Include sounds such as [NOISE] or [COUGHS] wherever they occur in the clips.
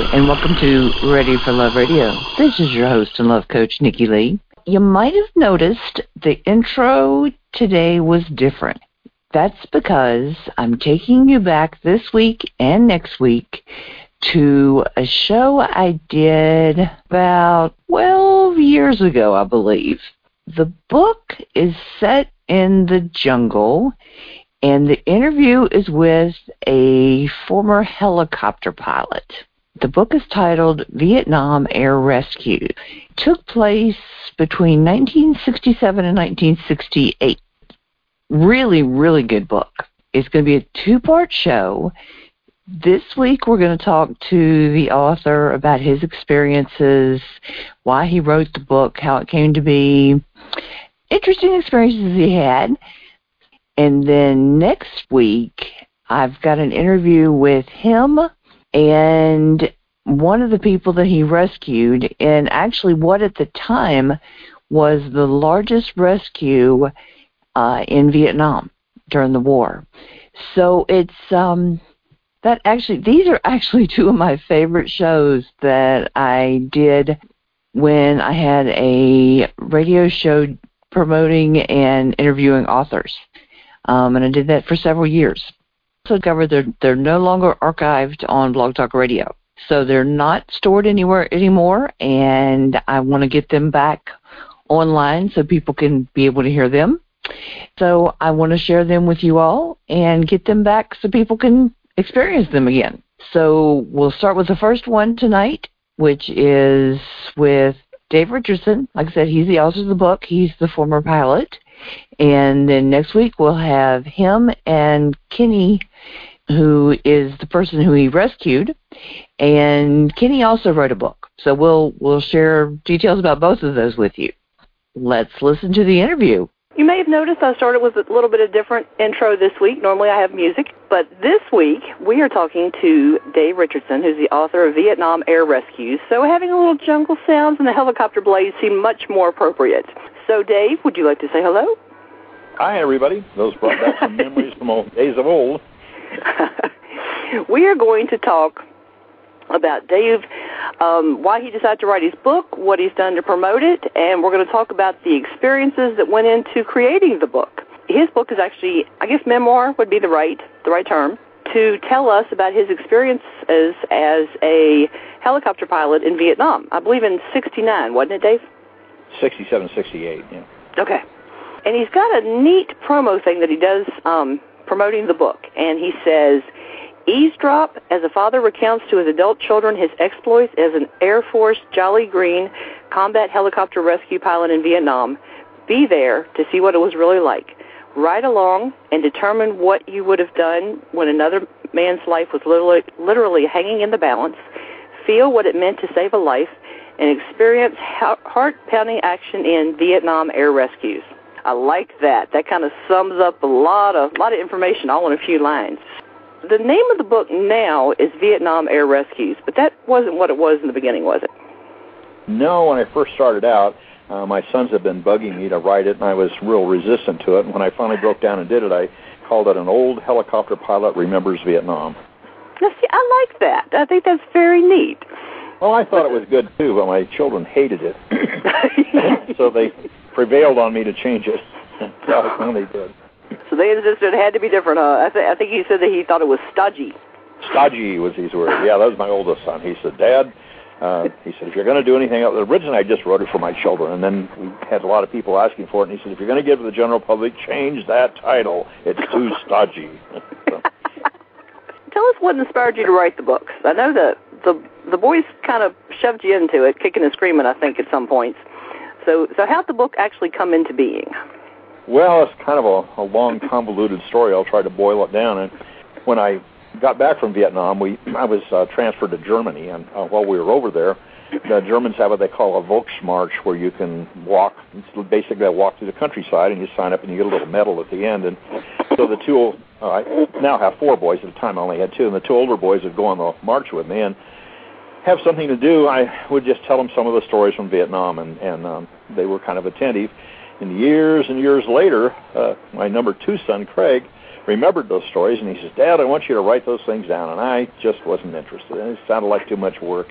And welcome to Ready for Love Radio. This is your host and love coach, Nikki Lee. You might have noticed the intro today was different. That's because I'm taking you back this week and next week to a show I did about 12 years ago, I believe. The book is set in the jungle, and the interview is with a former helicopter pilot. The book is titled Vietnam Air Rescue. It took place between 1967 and 1968. Really, really good book. It's going to be a two part show. This week, we're going to talk to the author about his experiences, why he wrote the book, how it came to be, interesting experiences he had. And then next week, I've got an interview with him and one of the people that he rescued, and actually what at the time was the largest rescue uh, in Vietnam during the war. So it's um, that actually these are actually two of my favorite shows that I did when I had a radio show promoting and interviewing authors. Um, and I did that for several years. So discovered they're they're no longer archived on Blog Talk Radio. So they're not stored anywhere anymore and I want to get them back online so people can be able to hear them. So I want to share them with you all and get them back so people can experience them again. So we'll start with the first one tonight, which is with Dave Richardson. Like I said, he's the author of the book. He's the former pilot. And then next week we'll have him and Kenny, who is the person who he rescued. And Kenny also wrote a book. So we'll we'll share details about both of those with you. Let's listen to the interview. You may have noticed I started with a little bit of different intro this week. Normally I have music, but this week we are talking to Dave Richardson, who's the author of Vietnam Air Rescues. So having a little jungle sounds and the helicopter blades seem much more appropriate. So Dave, would you like to say hello? Hi everybody. Those brought back some [LAUGHS] memories from old days of old. [LAUGHS] we are going to talk about Dave, um, why he decided to write his book, what he's done to promote it, and we're going to talk about the experiences that went into creating the book. His book is actually, I guess, memoir would be the right the right term to tell us about his experiences as a helicopter pilot in Vietnam. I believe in '69, wasn't it, Dave? 67, 68, yeah. Okay. And he's got a neat promo thing that he does um, promoting the book, and he says Eavesdrop as a father recounts to his adult children his exploits as an Air Force Jolly Green combat helicopter rescue pilot in Vietnam. Be there to see what it was really like. Ride along and determine what you would have done when another man's life was literally, literally hanging in the balance. Feel what it meant to save a life and experience heart pounding action in Vietnam air rescues. I like that. That kind of sums up a lot of lot of information all in a few lines the name of the book now is Vietnam Air Rescues, but that wasn't what it was in the beginning, was it? No, when I first started out, uh, my sons had been bugging me to write it, and I was real resistant to it. And when I finally broke down and did it, I called it "An Old Helicopter Pilot Remembers Vietnam." Now, see, I like that. I think that's very neat. Well, I thought it was good too, but my children hated it, [LAUGHS] so they prevailed on me to change it. so I finally did. So they insisted it had to be different. Uh, I, th- I think he said that he thought it was stodgy. Stodgy was his word. Yeah, that was my oldest son. He said, Dad, uh, he said, if you're going to do anything else, originally I just wrote it for my children, and then we had a lot of people asking for it, and he said, if you're going to give it to the general public, change that title. It's too stodgy. [LAUGHS] [LAUGHS] Tell us what inspired you to write the books. I know that the the boys kind of shoved you into it, kicking and screaming. I think at some points. So, so how'd the book actually come into being? Well, it's kind of a, a long, convoluted story. I'll try to boil it down. And when I got back from Vietnam, we I was uh, transferred to Germany, and uh, while we were over there, the Germans have what they call a Volksmarsch, where you can walk, it's basically a walk through the countryside, and you sign up and you get a little medal at the end. And so the two, uh, I now have four boys. At the time, I only had two, and the two older boys would go on the march with me and have something to do. I would just tell them some of the stories from Vietnam, and and um, they were kind of attentive. And years and years later, uh, my number two son, Craig, remembered those stories, and he says, "Dad, I want you to write those things down." And I just wasn't interested. It sounded like too much work,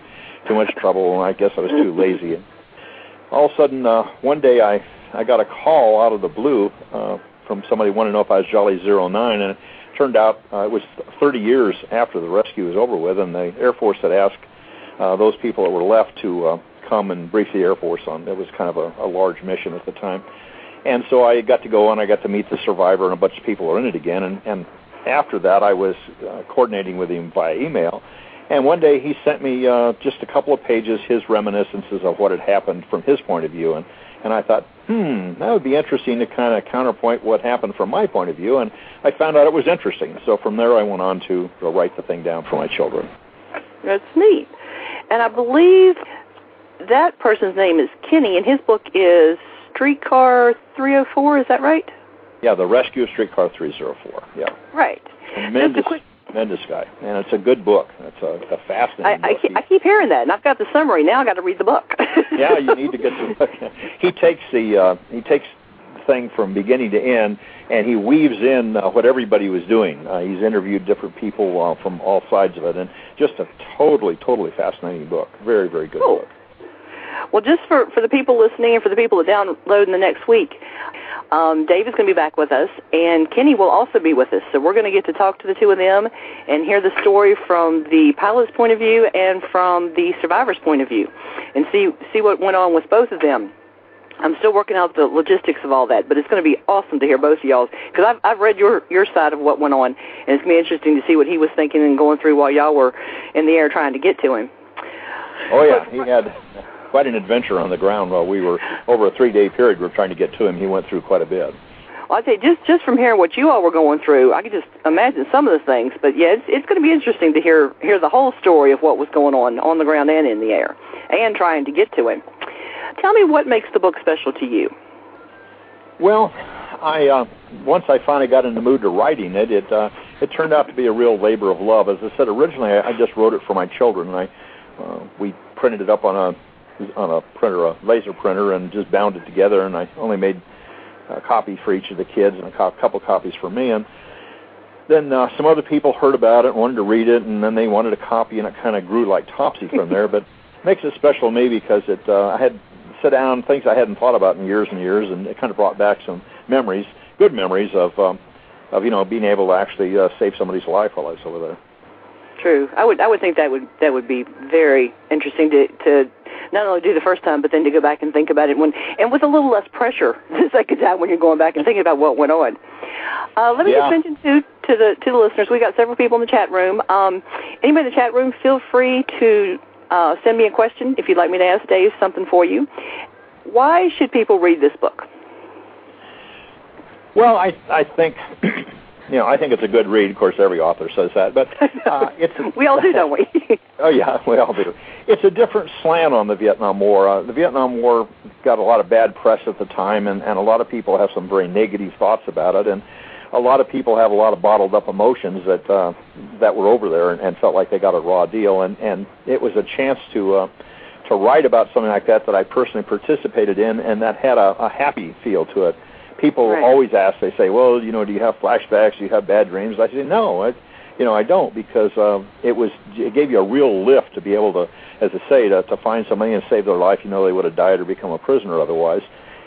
too much trouble, and I guess I was too lazy. And all of a sudden, uh, one day I I got a call out of the blue uh, from somebody wanting to know if I was Jolly Zero Nine, and it turned out uh, it was 30 years after the rescue was over with, and the Air Force had asked uh, those people that were left to uh, come and brief the Air Force on. It was kind of a, a large mission at the time. And so I got to go and I got to meet the survivor and a bunch of people were in it again. And, and after that, I was uh, coordinating with him via email. And one day he sent me uh, just a couple of pages, his reminiscences of what had happened from his point of view. And, and I thought, hmm, that would be interesting to kind of counterpoint what happened from my point of view. And I found out it was interesting. So from there, I went on to, write the thing down for my children. That's neat. And I believe that person's name is Kenny, and his book is Streetcar 304. Is that right? Yeah, The Rescue of Streetcar 304. Yeah. Right. Tremendous, quick... tremendous guy, and it's a good book. It's a, a fascinating I, book. I, keep, I keep hearing that, and I've got the summary now. I got to read the book. [LAUGHS] yeah, you need to get the book. [LAUGHS] He takes the uh, he takes the thing from beginning to end, and he weaves in uh, what everybody was doing. Uh, he's interviewed different people uh, from all sides of it, and just a totally, totally fascinating book. Very, very good cool. book. Well, just for, for the people listening and for the people that download in the next week, um, Dave is going to be back with us, and Kenny will also be with us. So we're going to get to talk to the two of them and hear the story from the pilot's point of view and from the survivor's point of view, and see see what went on with both of them. I'm still working out the logistics of all that, but it's going to be awesome to hear both of y'all because I've I've read your your side of what went on, and it's going to be interesting to see what he was thinking and going through while y'all were in the air trying to get to him. Oh yeah, he had [LAUGHS] quite an adventure on the ground while we were over a three day period. We were trying to get to him. He went through quite a bit. Well, I tell you, just just from hearing what you all were going through, I could just imagine some of the things. But yeah, it's it's going to be interesting to hear hear the whole story of what was going on on the ground and in the air, and trying to get to him. Tell me what makes the book special to you. Well, I uh, once I finally got in the mood to writing it, it uh, it turned out to be a real labor of love. As I said originally, I, I just wrote it for my children, and I uh, we printed it up on a on a printer, a laser printer, and just bound it together. And I only made a copy for each of the kids and a co- couple copies for me. And then uh, some other people heard about it, and wanted to read it, and then they wanted a copy, and it kind of grew like topsy from there. But it [LAUGHS] makes it special to me because it uh, I had sit down things I hadn't thought about in years and years, and it kind of brought back some memories, good memories of um, of you know being able to actually uh, save somebody's life while I was over there. True. I would I would think that would that would be very interesting to to not only do the first time, but then to go back and think about it when and with a little less pressure [LAUGHS] the second time when you're going back and thinking about what went on. Uh, let me yeah. just mention to to the to the listeners, we got several people in the chat room. Um, anybody in the chat room, feel free to uh, send me a question if you'd like me to ask Dave something for you. Why should people read this book? Well, I I think [CLEARS THROAT] you know I think it's a good read. Of course, every author says that, but uh, [LAUGHS] it's we all do, don't we? [LAUGHS] oh yeah, we all do. It's a different slant on the Vietnam War. Uh, the Vietnam War got a lot of bad press at the time, and and a lot of people have some very negative thoughts about it, and a lot of people have a lot of bottled up emotions that uh, that were over there and, and felt like they got a raw deal, and and it was a chance to. Uh, to write about something like that that I personally participated in and that had a, a happy feel to it people right. always ask. They say, "Well, you know, do you have flashbacks? Do you have bad dreams?" I say, "No, I, you know, I don't because uh, it was it gave you a real lift to be able to, as I say, to, to find somebody and save their life. You know, they would have died or become a prisoner otherwise.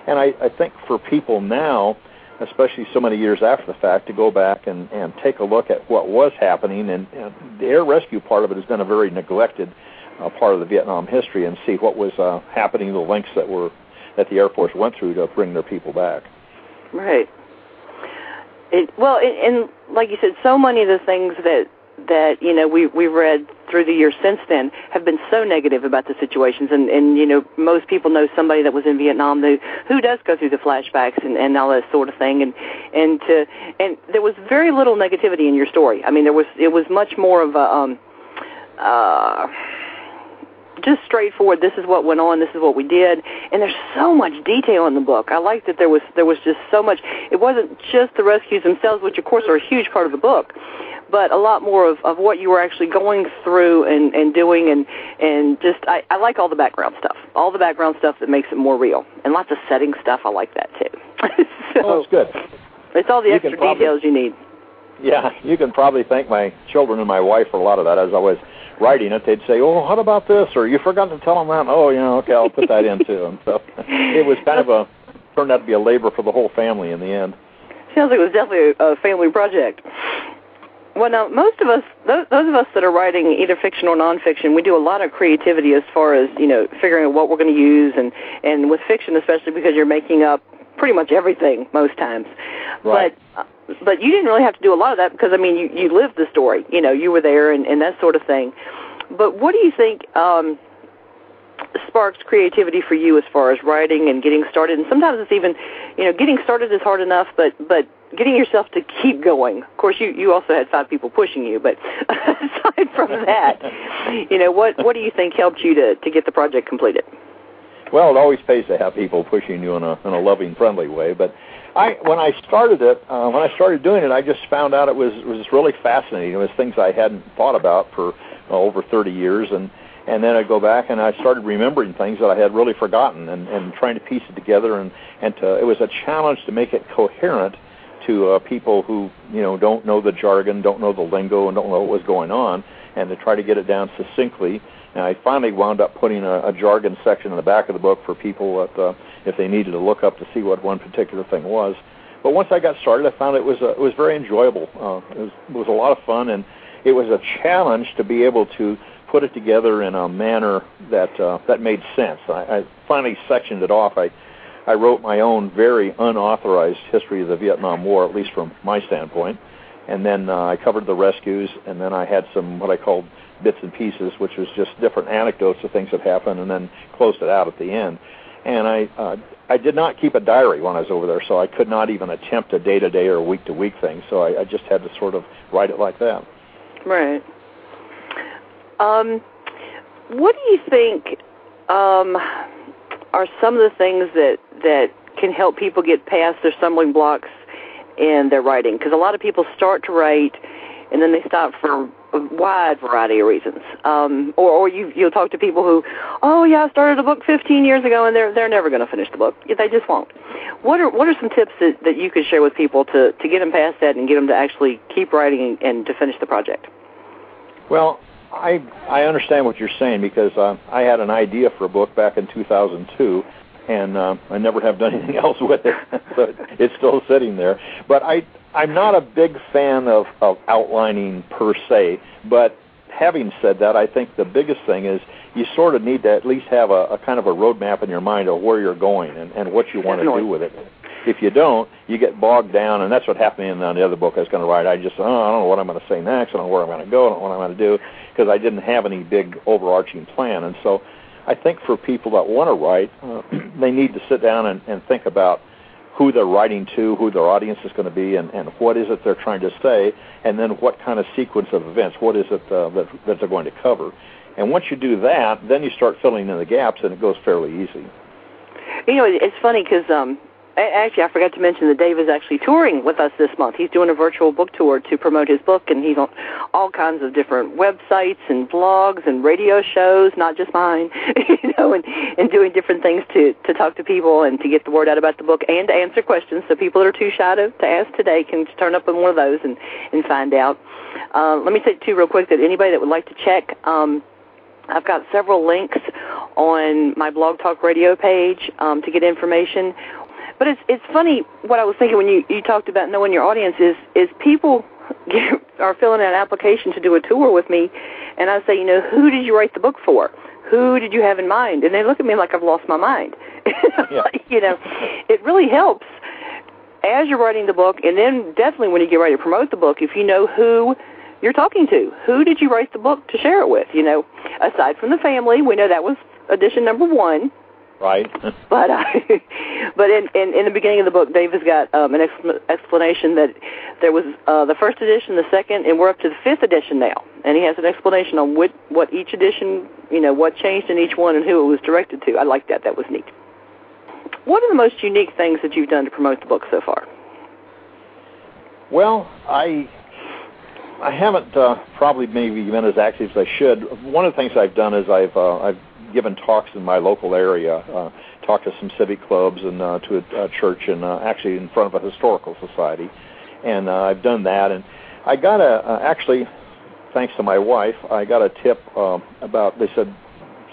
And I, I think for people now, especially so many years after the fact, to go back and and take a look at what was happening, and, and the air rescue part of it has been a very neglected uh, part of the Vietnam history, and see what was uh, happening, the lengths that were that the Air Force went through to bring their people back. Right. It, well, it, and like you said, so many of the things that that you know we we read through the years since then have been so negative about the situations and and you know most people know somebody that was in Vietnam who who does go through the flashbacks and and all that sort of thing and and to and there was very little negativity in your story. I mean there was it was much more of a um uh just straightforward. This is what went on. This is what we did. And there's so much detail in the book. I like that there was there was just so much. It wasn't just the rescues themselves, which of course are a huge part of the book, but a lot more of, of what you were actually going through and, and doing and and just I, I like all the background stuff. All the background stuff that makes it more real. And lots of setting stuff. I like that too. so [LAUGHS] oh, it's good. It's all the you extra probably, details you need. Yeah, you can probably thank my children and my wife for a lot of that. As I was writing it, they'd say, "Oh, what about this?" or "You forgot to tell them that." Oh, you know, okay, I'll put that in too. And so [LAUGHS] it was kind of a turned out to be a labor for the whole family in the end. Sounds like it was definitely a family project. Well, now most of us, those, those of us that are writing either fiction or nonfiction, we do a lot of creativity as far as you know figuring out what we're going to use, and and with fiction especially because you're making up pretty much everything most times. Right. But but you didn't really have to do a lot of that because I mean you you lived the story, you know, you were there and and that sort of thing. But what do you think? um sparked creativity for you as far as writing and getting started and sometimes it's even you know getting started is hard enough but but getting yourself to keep going of course you you also had five people pushing you but [LAUGHS] aside from that you know what what do you think helped you to to get the project completed well it always pays to have people pushing you in a in a loving friendly way but I when I started it, uh, when I started doing it, I just found out it was was really fascinating. It was things I hadn't thought about for uh, over 30 years, and and then I go back and I started remembering things that I had really forgotten and, and trying to piece it together and and to, it was a challenge to make it coherent to uh, people who you know don't know the jargon, don't know the lingo, and don't know what was going on, and to try to get it down succinctly. And I finally wound up putting a, a jargon section in the back of the book for people that uh, if they needed to look up to see what one particular thing was. But once I got started, I found it was uh, it was very enjoyable. Uh, it was it was a lot of fun, and it was a challenge to be able to put it together in a manner that uh, that made sense. I, I finally sectioned it off. I I wrote my own very unauthorized history of the Vietnam War, at least from my standpoint, and then uh, I covered the rescues, and then I had some what I called bits and pieces, which was just different anecdotes of things that happened, and then closed it out at the end. And I uh, I did not keep a diary when I was over there, so I could not even attempt a day to day or week to week thing. So I, I just had to sort of write it like that. Right. Um, what do you think um, are some of the things that that can help people get past their stumbling blocks in their writing? Because a lot of people start to write and then they stop for wide variety of reasons. Um, or or you you'll talk to people who, oh yeah, I started a book 15 years ago and they're they're never going to finish the book. They just won't. What are what are some tips that, that you could share with people to to get them past that and get them to actually keep writing and, to finish the project? Well, I I understand what you're saying because uh, I had an idea for a book back in 2002, and uh, I never have done anything [LAUGHS] else with it, so it's still sitting there. But I I'm not a big fan of of outlining per se, but having said that, I think the biggest thing is you sort of need to at least have a, a kind of a roadmap in your mind of where you're going and, and what you want to do with it. If you don't, you get bogged down, and that's what happened in the other book I was going to write. I just, oh, I don't know what I'm going to say next. I don't know where I'm going to go. I don't know what I'm going to do because I didn't have any big overarching plan. And so I think for people that want to write, uh, [CLEARS THROAT] they need to sit down and, and think about who they're writing to, who their audience is going to be, and, and what is it they're trying to say, and then what kind of sequence of events, what is it uh, that, that they're going to cover. And once you do that, then you start filling in the gaps, and it goes fairly easy. You know, it's funny because um, Actually, I forgot to mention that Dave is actually touring with us this month. He's doing a virtual book tour to promote his book, and he's on all kinds of different websites and blogs and radio shows, not just mine, [LAUGHS] you know, and, and doing different things to, to talk to people and to get the word out about the book and to answer questions. So people that are too shy to, to ask today can turn up on one of those and, and find out. Uh, let me say, too, real quick, that anybody that would like to check, um, I've got several links on my Blog Talk Radio page um, to get information. But it's it's funny what I was thinking when you you talked about knowing your audience is is people [LAUGHS] get, are filling out an application to do a tour with me, and I say, you know, who did you write the book for? Who did you have in mind? And they look at me like I've lost my mind. [LAUGHS] Yeah. you know, it really helps as you're writing the book, and then definitely when you get ready to promote the book, if you know who you're talking to, who did you write the book to share it with? You know, aside from the family, we know that was edition number one right? [LAUGHS] but uh, [LAUGHS] but in, in in the beginning of the book, Dave has got um, an ex- explanation that there was uh, the first edition, the second, and we're up to the fifth edition now. And he has an explanation on what what each edition, you know, what changed in each one and who it was directed to. I like that. That was neat. What are the most unique things that you've done to promote the book so far? Well, I I haven't uh, probably maybe been as active as I should. One of the things I've done is I've uh, I've given talks in my local area, uh, talked to some civic clubs and uh, to a, a church, and uh, actually in front of a historical society. And uh, I've done that, and I got a uh, actually, thanks to my wife, I got a tip uh, about. They said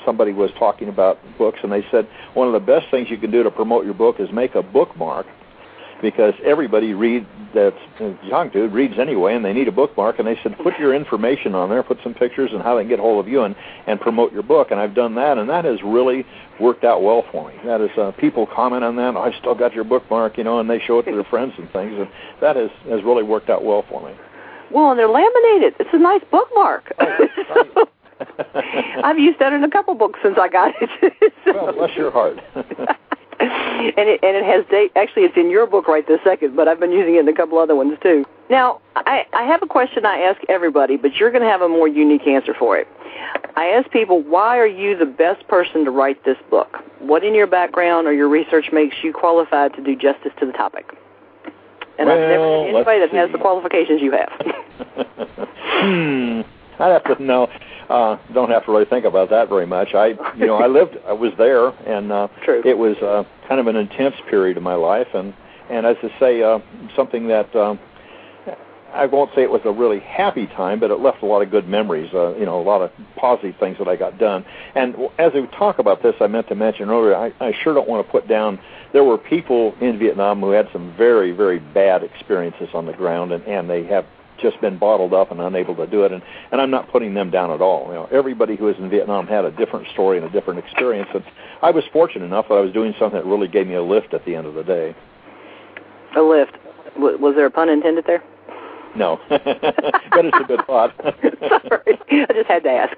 somebody was talking about books, and they said one of the best things you can do to promote your book is make a bookmark because everybody read that young dude reads anyway, and they need a bookmark. And they said, put your information on there, put some pictures, and how they can get hold of you and and promote your book. And I've done that, and that has really worked out well for me. That is, uh, people comment on that. Oh, I still got your bookmark, you know, and they show it to their friends and things, and that has has really worked out well for me. Well, and they're laminated. It's a nice bookmark. [LAUGHS] so, [LAUGHS] I've used that in a couple books since I got it. well, bless your heart [LAUGHS] and it and it has date. Actually, it's in your book right this second, but I've been using it in a couple other ones too. Now, I I have a question I ask everybody, but you're going to have a more unique answer for it. I ask people, why are you the best person to write this book? What in your background or your research makes you qualified to do justice to the topic? And well, I've never seen anybody that see. has the qualifications you have. [LAUGHS] [LAUGHS] hmm. [LAUGHS] I have to know uh, don't have to really think about that very much. I, you know, I [LAUGHS] lived, I was there, and uh, True. it was uh, kind of an intense period of my life, and and as I say, uh, something that um, I won't say it was a really happy time, but it left a lot of good memories. Uh, you know, a lot of positive things that I got done. And as we talk about this, I meant to mention earlier, I, I sure don't want to put down. There were people in Vietnam who had some very, very bad experiences on the ground, and, and they have just been bottled up and unable to do it. And, and I'm not putting them down at all. You know, everybody who was in Vietnam had a different story and a different experience. And I was fortunate enough that I was doing something that really gave me a lift at the end of the day. A lift. W- was there a pun intended there? No, [LAUGHS] but it's a good thought. Sorry, I just had to ask.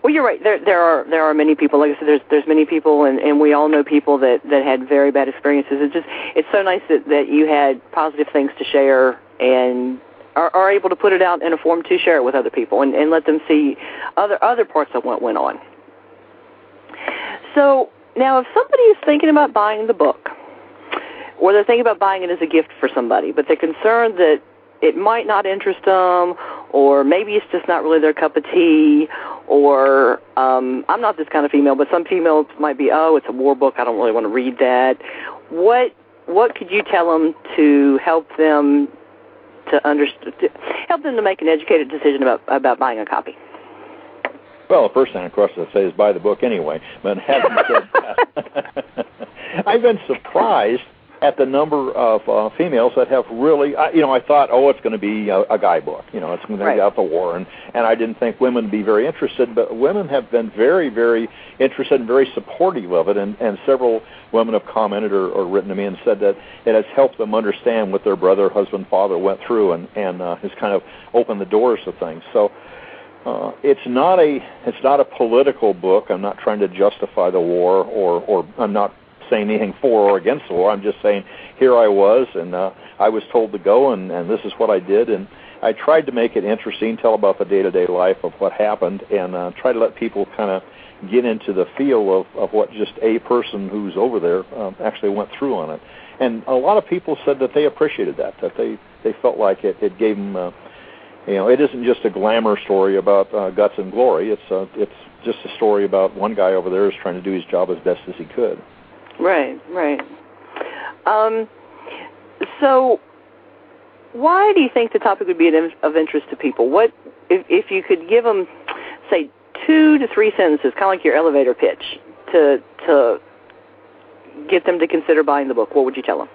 [LAUGHS] well, you're right. There, there are there are many people. Like I said, there's there's many people, and and we all know people that that had very bad experiences. It's just it's so nice that that you had positive things to share and are, are able to put it out in a form to share it with other people and, and let them see other other parts of what went on. So now, if somebody is thinking about buying the book, or they're thinking about buying it as a gift for somebody, but they're concerned that it might not interest them, or maybe it's just not really their cup of tea, or um, I'm not this kind of female, but some females might be, oh, it's a war book, I don't really want to read that. What what could you tell them to help them to understand, help them to make an educated decision about about buying a copy? Well, the first thing, of course, I'd say is buy the book anyway. But having said that, [LAUGHS] I've been surprised at the number of uh, females that have really, I, you know, I thought, oh, it's going to be a, a guy book, you know, it's going to be about the war, and and I didn't think women would be very interested, but women have been very, very interested and very supportive of it, and and several women have commented or, or written to me and said that it has helped them understand what their brother, husband, father went through, and and uh, has kind of opened the doors to things. So. Uh, it's not a it's not a political book. I'm not trying to justify the war, or or I'm not saying anything for or against the war. I'm just saying here I was, and uh, I was told to go, and, and this is what I did, and I tried to make it interesting, tell about the day-to-day life of what happened, and uh, try to let people kind of get into the feel of, of what just a person who's over there um, actually went through on it. And a lot of people said that they appreciated that, that they they felt like it, it gave them, uh, you know, it isn't just a glamour story about uh, guts and glory. It's uh, it's just a story about one guy over there is trying to do his job as best as he could. Right, right. Um, so, why do you think the topic would be of interest to people? What if if you could give them, say, two to three sentences, kind of like your elevator pitch, to to get them to consider buying the book? What would you tell them?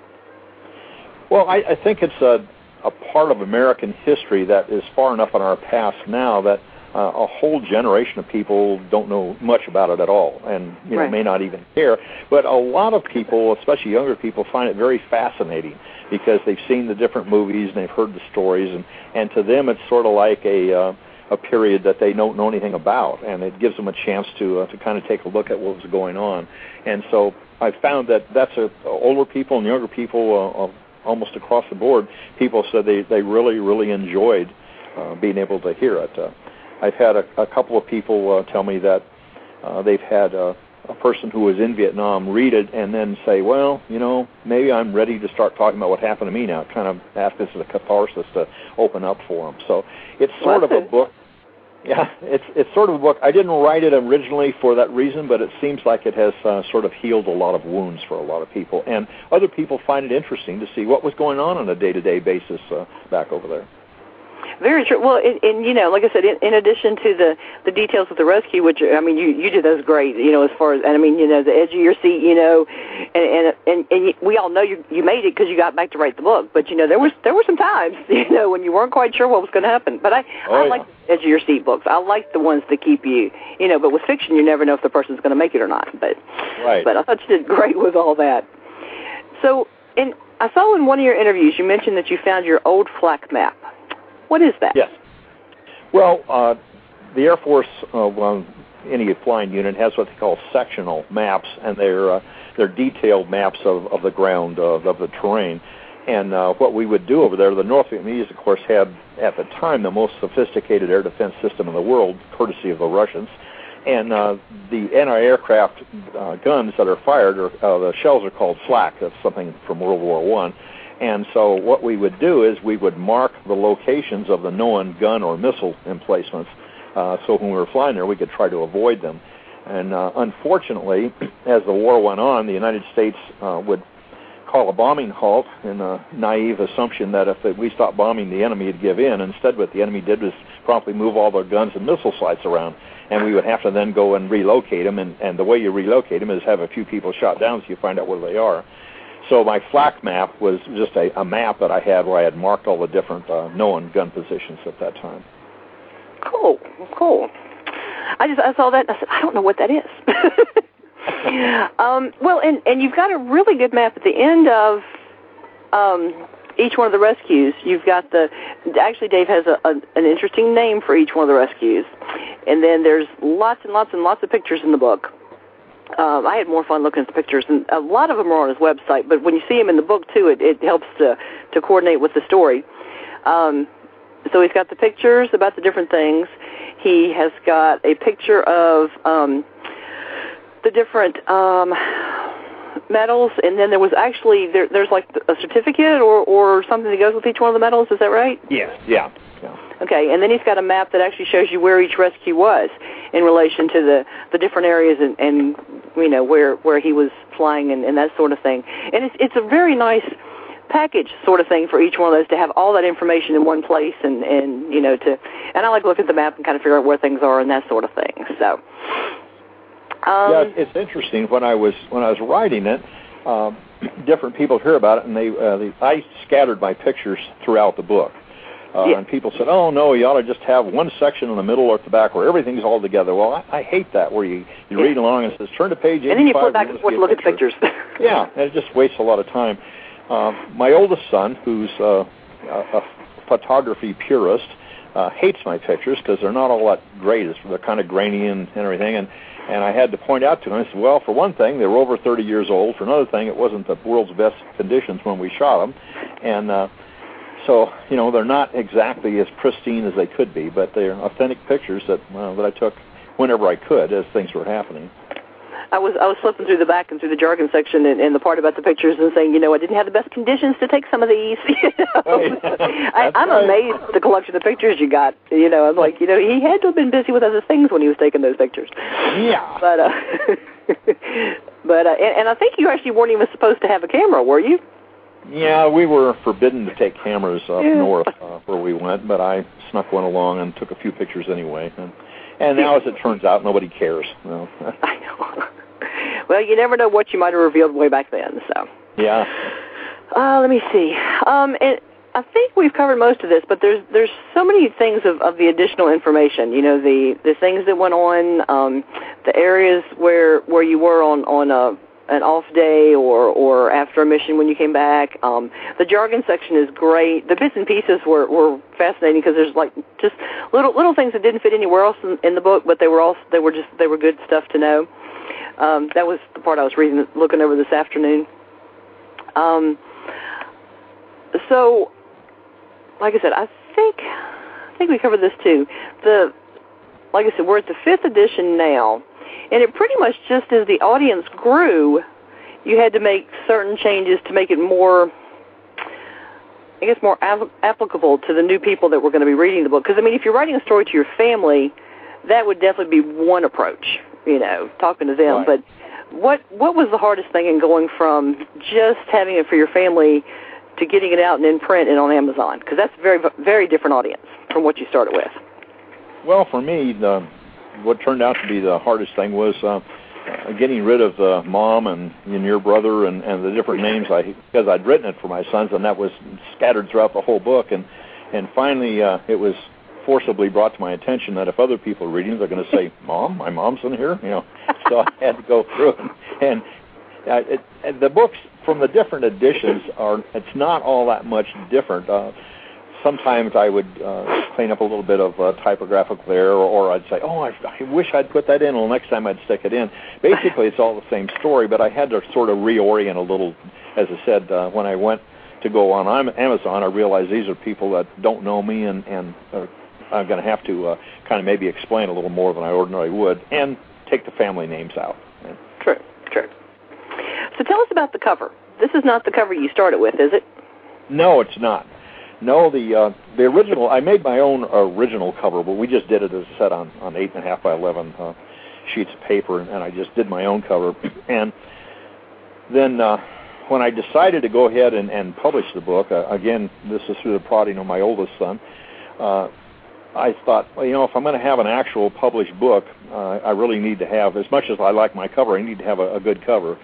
Well, I, I think it's a a part of American history that is far enough in our past now that uh, a whole generation of people don't know much about it at all, and you know right. may not even care. But a lot of people, especially younger people, find it very fascinating because they've seen the different movies and they've heard the stories, and and to them it's sort of like a uh, a period that they don't know anything about, and it gives them a chance to uh, to kind of take a look at what was going on. And so I found that that's a older people and younger people, uh, uh, almost across the board, people said they they really really enjoyed uh, being able to hear it. Uh, I've had a, a couple of people uh, tell me that uh, they've had a, a person who was in Vietnam read it and then say, "Well, you know, maybe I'm ready to start talking about what happened to me now." Kind of ask this as a catharsis to open up for them. So it's sort of a book. Yeah, Yeah, it's it's sort of a book. I didn't write it originally for that reason, but it seems like it has uh, sort of healed a lot of wounds for a lot of people, and other people find it interesting to see what was going on on a day-to-day basis uh, back over there. Very true. Well, and, and you know, like I said, in, in addition to the the details of the rescue, which I mean, you you did those great. You know, as far as and I mean, you know, the edge of your seat. You know, and and and, and we all know you you made it because you got back to write the book. But you know, there was there were some times [LAUGHS] you know when you weren't quite sure what was going to happen. But I oh, I yeah. like the edge of your seat books. I like the ones that keep you. You know, but with fiction, you never know if the person's going to make it or not. But right. but I thought you did great with all that. So, in I saw in one of your interviews you mentioned that you found your old flak map. What is that? Yes. Well, uh, the Air Force, uh, well, any flying unit has what they call sectional maps, and they're uh, they're detailed maps of, of the ground of, of the terrain. And uh, what we would do over there, the North Vietnamese, of course, had at the time the most sophisticated air defense system in the world, courtesy of the Russians. And uh, the anti-aircraft uh, guns that are fired, are, uh, the shells are called flak. That's something from World War One. And so what we would do is we would mark the locations of the known gun or missile emplacements. Uh, so when we were flying there, we could try to avoid them. And uh, unfortunately, [CLEARS THROAT] as the war went on, the United States uh, would call a bombing halt in a naive assumption that if we stopped bombing, the enemy would give in. Instead, what the enemy did was promptly move all their guns and missile sites around. And we would have to then go and relocate them. And, and the way you relocate them is have a few people shot down so you find out where they are. So my flak map was just a, a map that I had where I had marked all the different uh, known gun positions at that time. Cool, cool. I just I saw that and I said I don't know what that is. [LAUGHS] um, well, and and you've got a really good map at the end of um, each one of the rescues. You've got the actually Dave has a, a, an interesting name for each one of the rescues, and then there's lots and lots and lots of pictures in the book. Um, I had more fun looking at the pictures, and a lot of them are on his website. But when you see him in the book too, it, it helps to to coordinate with the story. Um, so he's got the pictures about the different things. He has got a picture of um, the different um, medals, and then there was actually there, there's like a certificate or or something that goes with each one of the medals. Is that right? Yes. Yeah. Yeah. Okay, and then he's got a map that actually shows you where each rescue was in relation to the the different areas and and you know where where he was flying and, and that sort of thing. And it's it's a very nice package sort of thing for each one of those to have all that information in one place and and you know to and I like to look at the map and kind of figure out where things are and that sort of thing. So. Um, yeah, it's interesting. When I was when I was writing it, um, [CLEARS THROAT] different people hear about it, and they, uh, they I scattered my pictures throughout the book. Uh, Yeah. And people said, "Oh no, you ought to just have one section in the middle or at the back where everything's all together." Well, I, I hate that where you you Yeah. read along and it says, "Turn to page 85." and then you flip back and forth and look at pictures. [LAUGHS] Yeah, and it just wastes a lot of time. Uh, my oldest son, who's uh, a, a photography purist, uh, hates my pictures because they're not all that great. It's, they're kind of grainy and, and everything. And and I had to point out to him. I said, well, for one thing, they were over 30 years old. For another thing, it wasn't the world's best conditions when we shot them, and uh, so you know they're not exactly as pristine as they could be, but they're authentic pictures that uh, that I took whenever I could as things were happening. I was I was flipping through the back and through the jargon section and, and the part about the pictures and saying, you know, I didn't have the best conditions to take some of these. [LAUGHS] You know? [LAUGHS] I, I'm right. amazed at the collection of pictures you got. You know, I'm like, you know, he had to have been busy with other things when he was taking those pictures. Yeah. But uh, [LAUGHS] but uh, and, and I think you actually weren't even supposed to have a camera, were you? Yeah, we were forbidden to take cameras up north uh, where we went, but I snuck one along and took a few pictures anyway. And, and now, as it turns out, nobody cares. Well, [LAUGHS] I know. well, you never know what you might have revealed way back then. So. yeah. Uh, let me see. Um, and I think we've covered most of this, but there's there's so many things of, of the additional information. You know, the the things that went on, um, the areas where where you were on on a an off day or or after a mission when you came back. Um, the jargon section is great. The bits and pieces were were fascinating because there's like just little little things that didn't fit anywhere else in, in the book, but they were all they were just they were good stuff to know. Um, that was the part I was reading, looking over this afternoon. Um, so, like I said, I think I think we covered this too. The like I said, we're at the fifth edition now, and it pretty much just as the audience grew, you had to make certain changes to make it more, I guess, more ap- applicable to the new people that were going to be reading the book. Because I mean, if you're writing a story to your family, that would definitely be one approach. You know, talking to them. Right. But what what was the hardest thing in going from just having it for your family to getting it out and in print and on Amazon? Because that's a very very different audience from what you started with. Well, for me, the, what turned out to be the hardest thing was uh, getting rid of the mom and, and your brother and, and the different names I because I'd written it for my sons and that was scattered throughout the whole book and and finally uh, it was forcibly brought to my attention that if other people are reading they're going to say, [LAUGHS] "Mom, my mom's in here," you know. So I had to go through it. and uh, it, and the books from the different editions are it's not all that much different. Uh, sometimes I would uh, clean up a little bit of uh, typographical error, or I'd say, "Oh, I, I wish I'd put that in." Well, next time I'd stick it in. Basically, it's all the same story, but I had to sort of reorient a little. As I said, uh, when I went to go on Amazon, I realized these are people that don't know me, and and are, I'm going to have to uh, kind of maybe explain a little more than I ordinarily would, and take the family names out. True, true. So tell us about the cover. This is not the cover you started with, is it? No, it's not. No, the uh, the original. I made my own original cover, but we just did it as I said on on eight and a half by eleven uh, sheets of paper, and I just did my own cover. [CLEARS THROAT] And then uh, when I decided to go ahead and, and publish the book, uh, again, this is through the prodding of my oldest son. Uh, I thought, well, you know, if I'm going to have an actual published book, uh, I really need to have, as much as I like my cover, I need to have a, a good cover.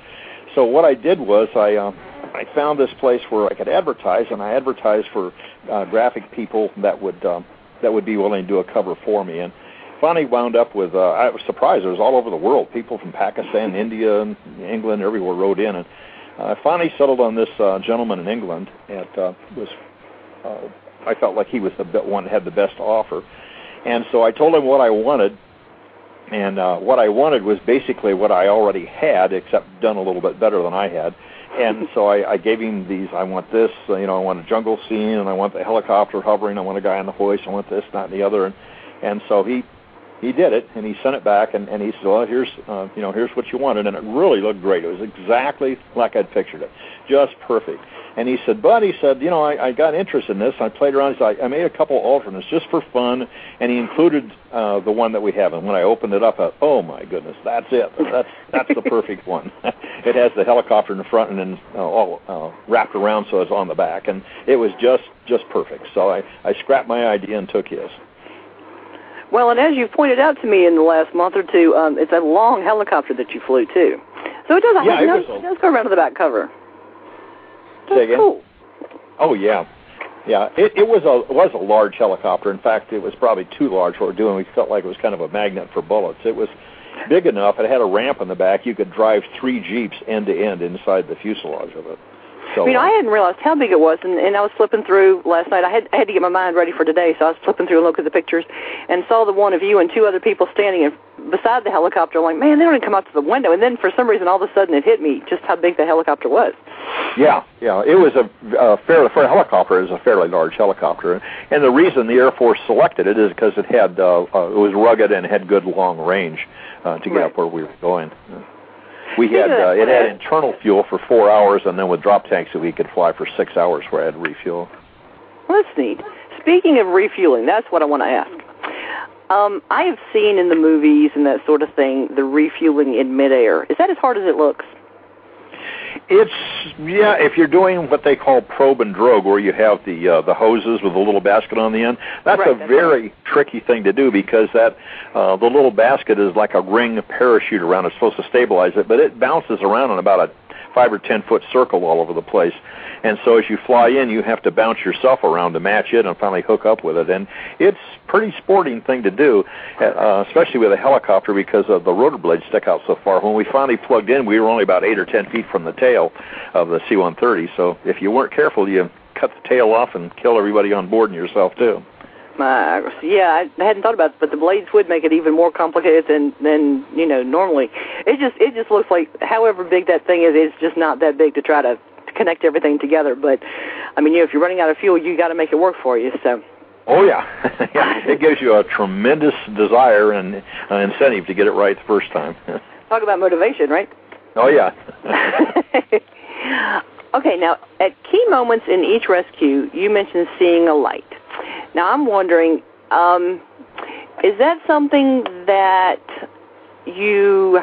So what I did was I uh, I found this place where I could advertise, and I advertised for uh, graphic people that would um, that would be willing to do a cover for me. And finally wound up with uh, I was surprised. It was all over the world. People from Pakistan, India, and England, everywhere wrote in, and uh, I finally settled on this uh, gentleman in England. It uh, was uh, I felt like he was the one that had the best offer, and so I told him what I wanted. And uh, what I wanted was basically what I already had, except done a little bit better than I had and so I, I gave him these. I want this. Uh, you know, I want a jungle scene, and I want the helicopter hovering. I want a guy on the hoist. I want this, that, and the other. And and so he he did it, and he sent it back, and, and he said, "Well, here's uh, you know here's what you wanted," and it really looked great. It was exactly like I'd pictured it, just perfect. And he said, "But he said, you know, I, I got interested in this. I played around. I, I made a couple alternates just for fun, and he included uh, the one that we have. And when I opened it up, I, oh my goodness, that's it. That's that's the perfect one. [LAUGHS] it has the helicopter in the front and then uh, all uh, wrapped around so it's on the back, and it was just just perfect. So I I scrapped my idea and took his." Well, and as you pointed out to me in the last month or two, um, it's a long helicopter that you flew too. So it does. Yeah, it, does, it does go around to the back cover. That's cool. Oh yeah, yeah. It, it was a it was a large helicopter. In fact, it was probably too large for what we're doing. We felt like it was kind of a magnet for bullets. It was big enough. It had a ramp in the back. You could drive three jeeps end to end inside the fuselage of it. So, I mean, uh, I hadn't realized how big it was, and, and I was flipping through last night. I had I had to get my mind ready for today, so I was flipping through and looking at the pictures, and saw the one of you and two other people standing in, beside the helicopter. I'm like, man, they don't even come out to the window. And then for some reason, all of a sudden, it hit me just how big the helicopter was. Yeah, yeah. It was a, a fairly for a helicopter. It was a fairly large helicopter, and the reason the Air Force selected it is because it had uh, uh, it was rugged and had good long range uh, to get Right. up where we were going. We had uh, it had internal fuel for four hours, and then with drop tanks that we could fly for six hours where I had refuel. Well, that's neat. Speaking of refueling, that's what I want to ask. Um, I have seen in the movies and that sort of thing the refueling in midair. Is that as hard as it looks? It's yeah. If you're doing what they call probe and drogue, where you have the uh, the hoses with a little basket on the end, that's Right, a that's very tricky thing to do because that uh, the little basket is like a ring parachute around. It's supposed to stabilize it, but it bounces around in about a five or ten foot circle all over the place. And so as you fly in, you have to bounce yourself around to match it and finally hook up with it. And it's pretty sporting thing to do, uh, especially with a helicopter because of the rotor blades stick out so far. When we finally plugged in, we were only about eight or ten feet from the tail of the C-130. So if you weren't careful, you cut the tail off and kill everybody on board and yourself too. Uh, yeah, I hadn't thought about it, but the blades would make it even more complicated than than you know normally. It just it just looks like however big that thing is, it's just not that big to try to connect everything together. But I mean, you know, if you're running out of fuel, you got to make it work for you. So Oh yeah, [LAUGHS] yeah. It gives you a tremendous desire and uh, incentive to get it right the first time. [LAUGHS] talk about motivation, right? oh yeah. [LAUGHS] okay, now at key moments in each rescue, you mentioned seeing a light. Now I'm wondering, um, is that something that you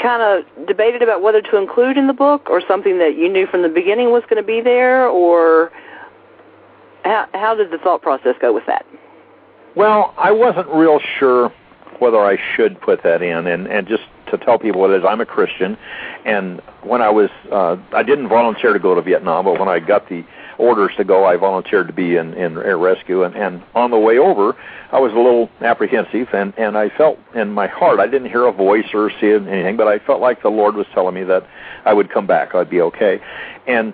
kind of debated about whether to include in the book, or something that you knew from the beginning was going to be there, or how, how did the thought process go with that? Well, I wasn't real sure whether I should put that in, and and just to tell people what it is, I'm a Christian, and when I was, uh, I didn't volunteer to go to Vietnam, but when I got the orders to go, I volunteered to be in in air rescue, and and on the way over, I was a little apprehensive, and and I felt in my heart, I didn't hear a voice or see anything, but I felt like the Lord was telling me that I would come back, I'd be okay, and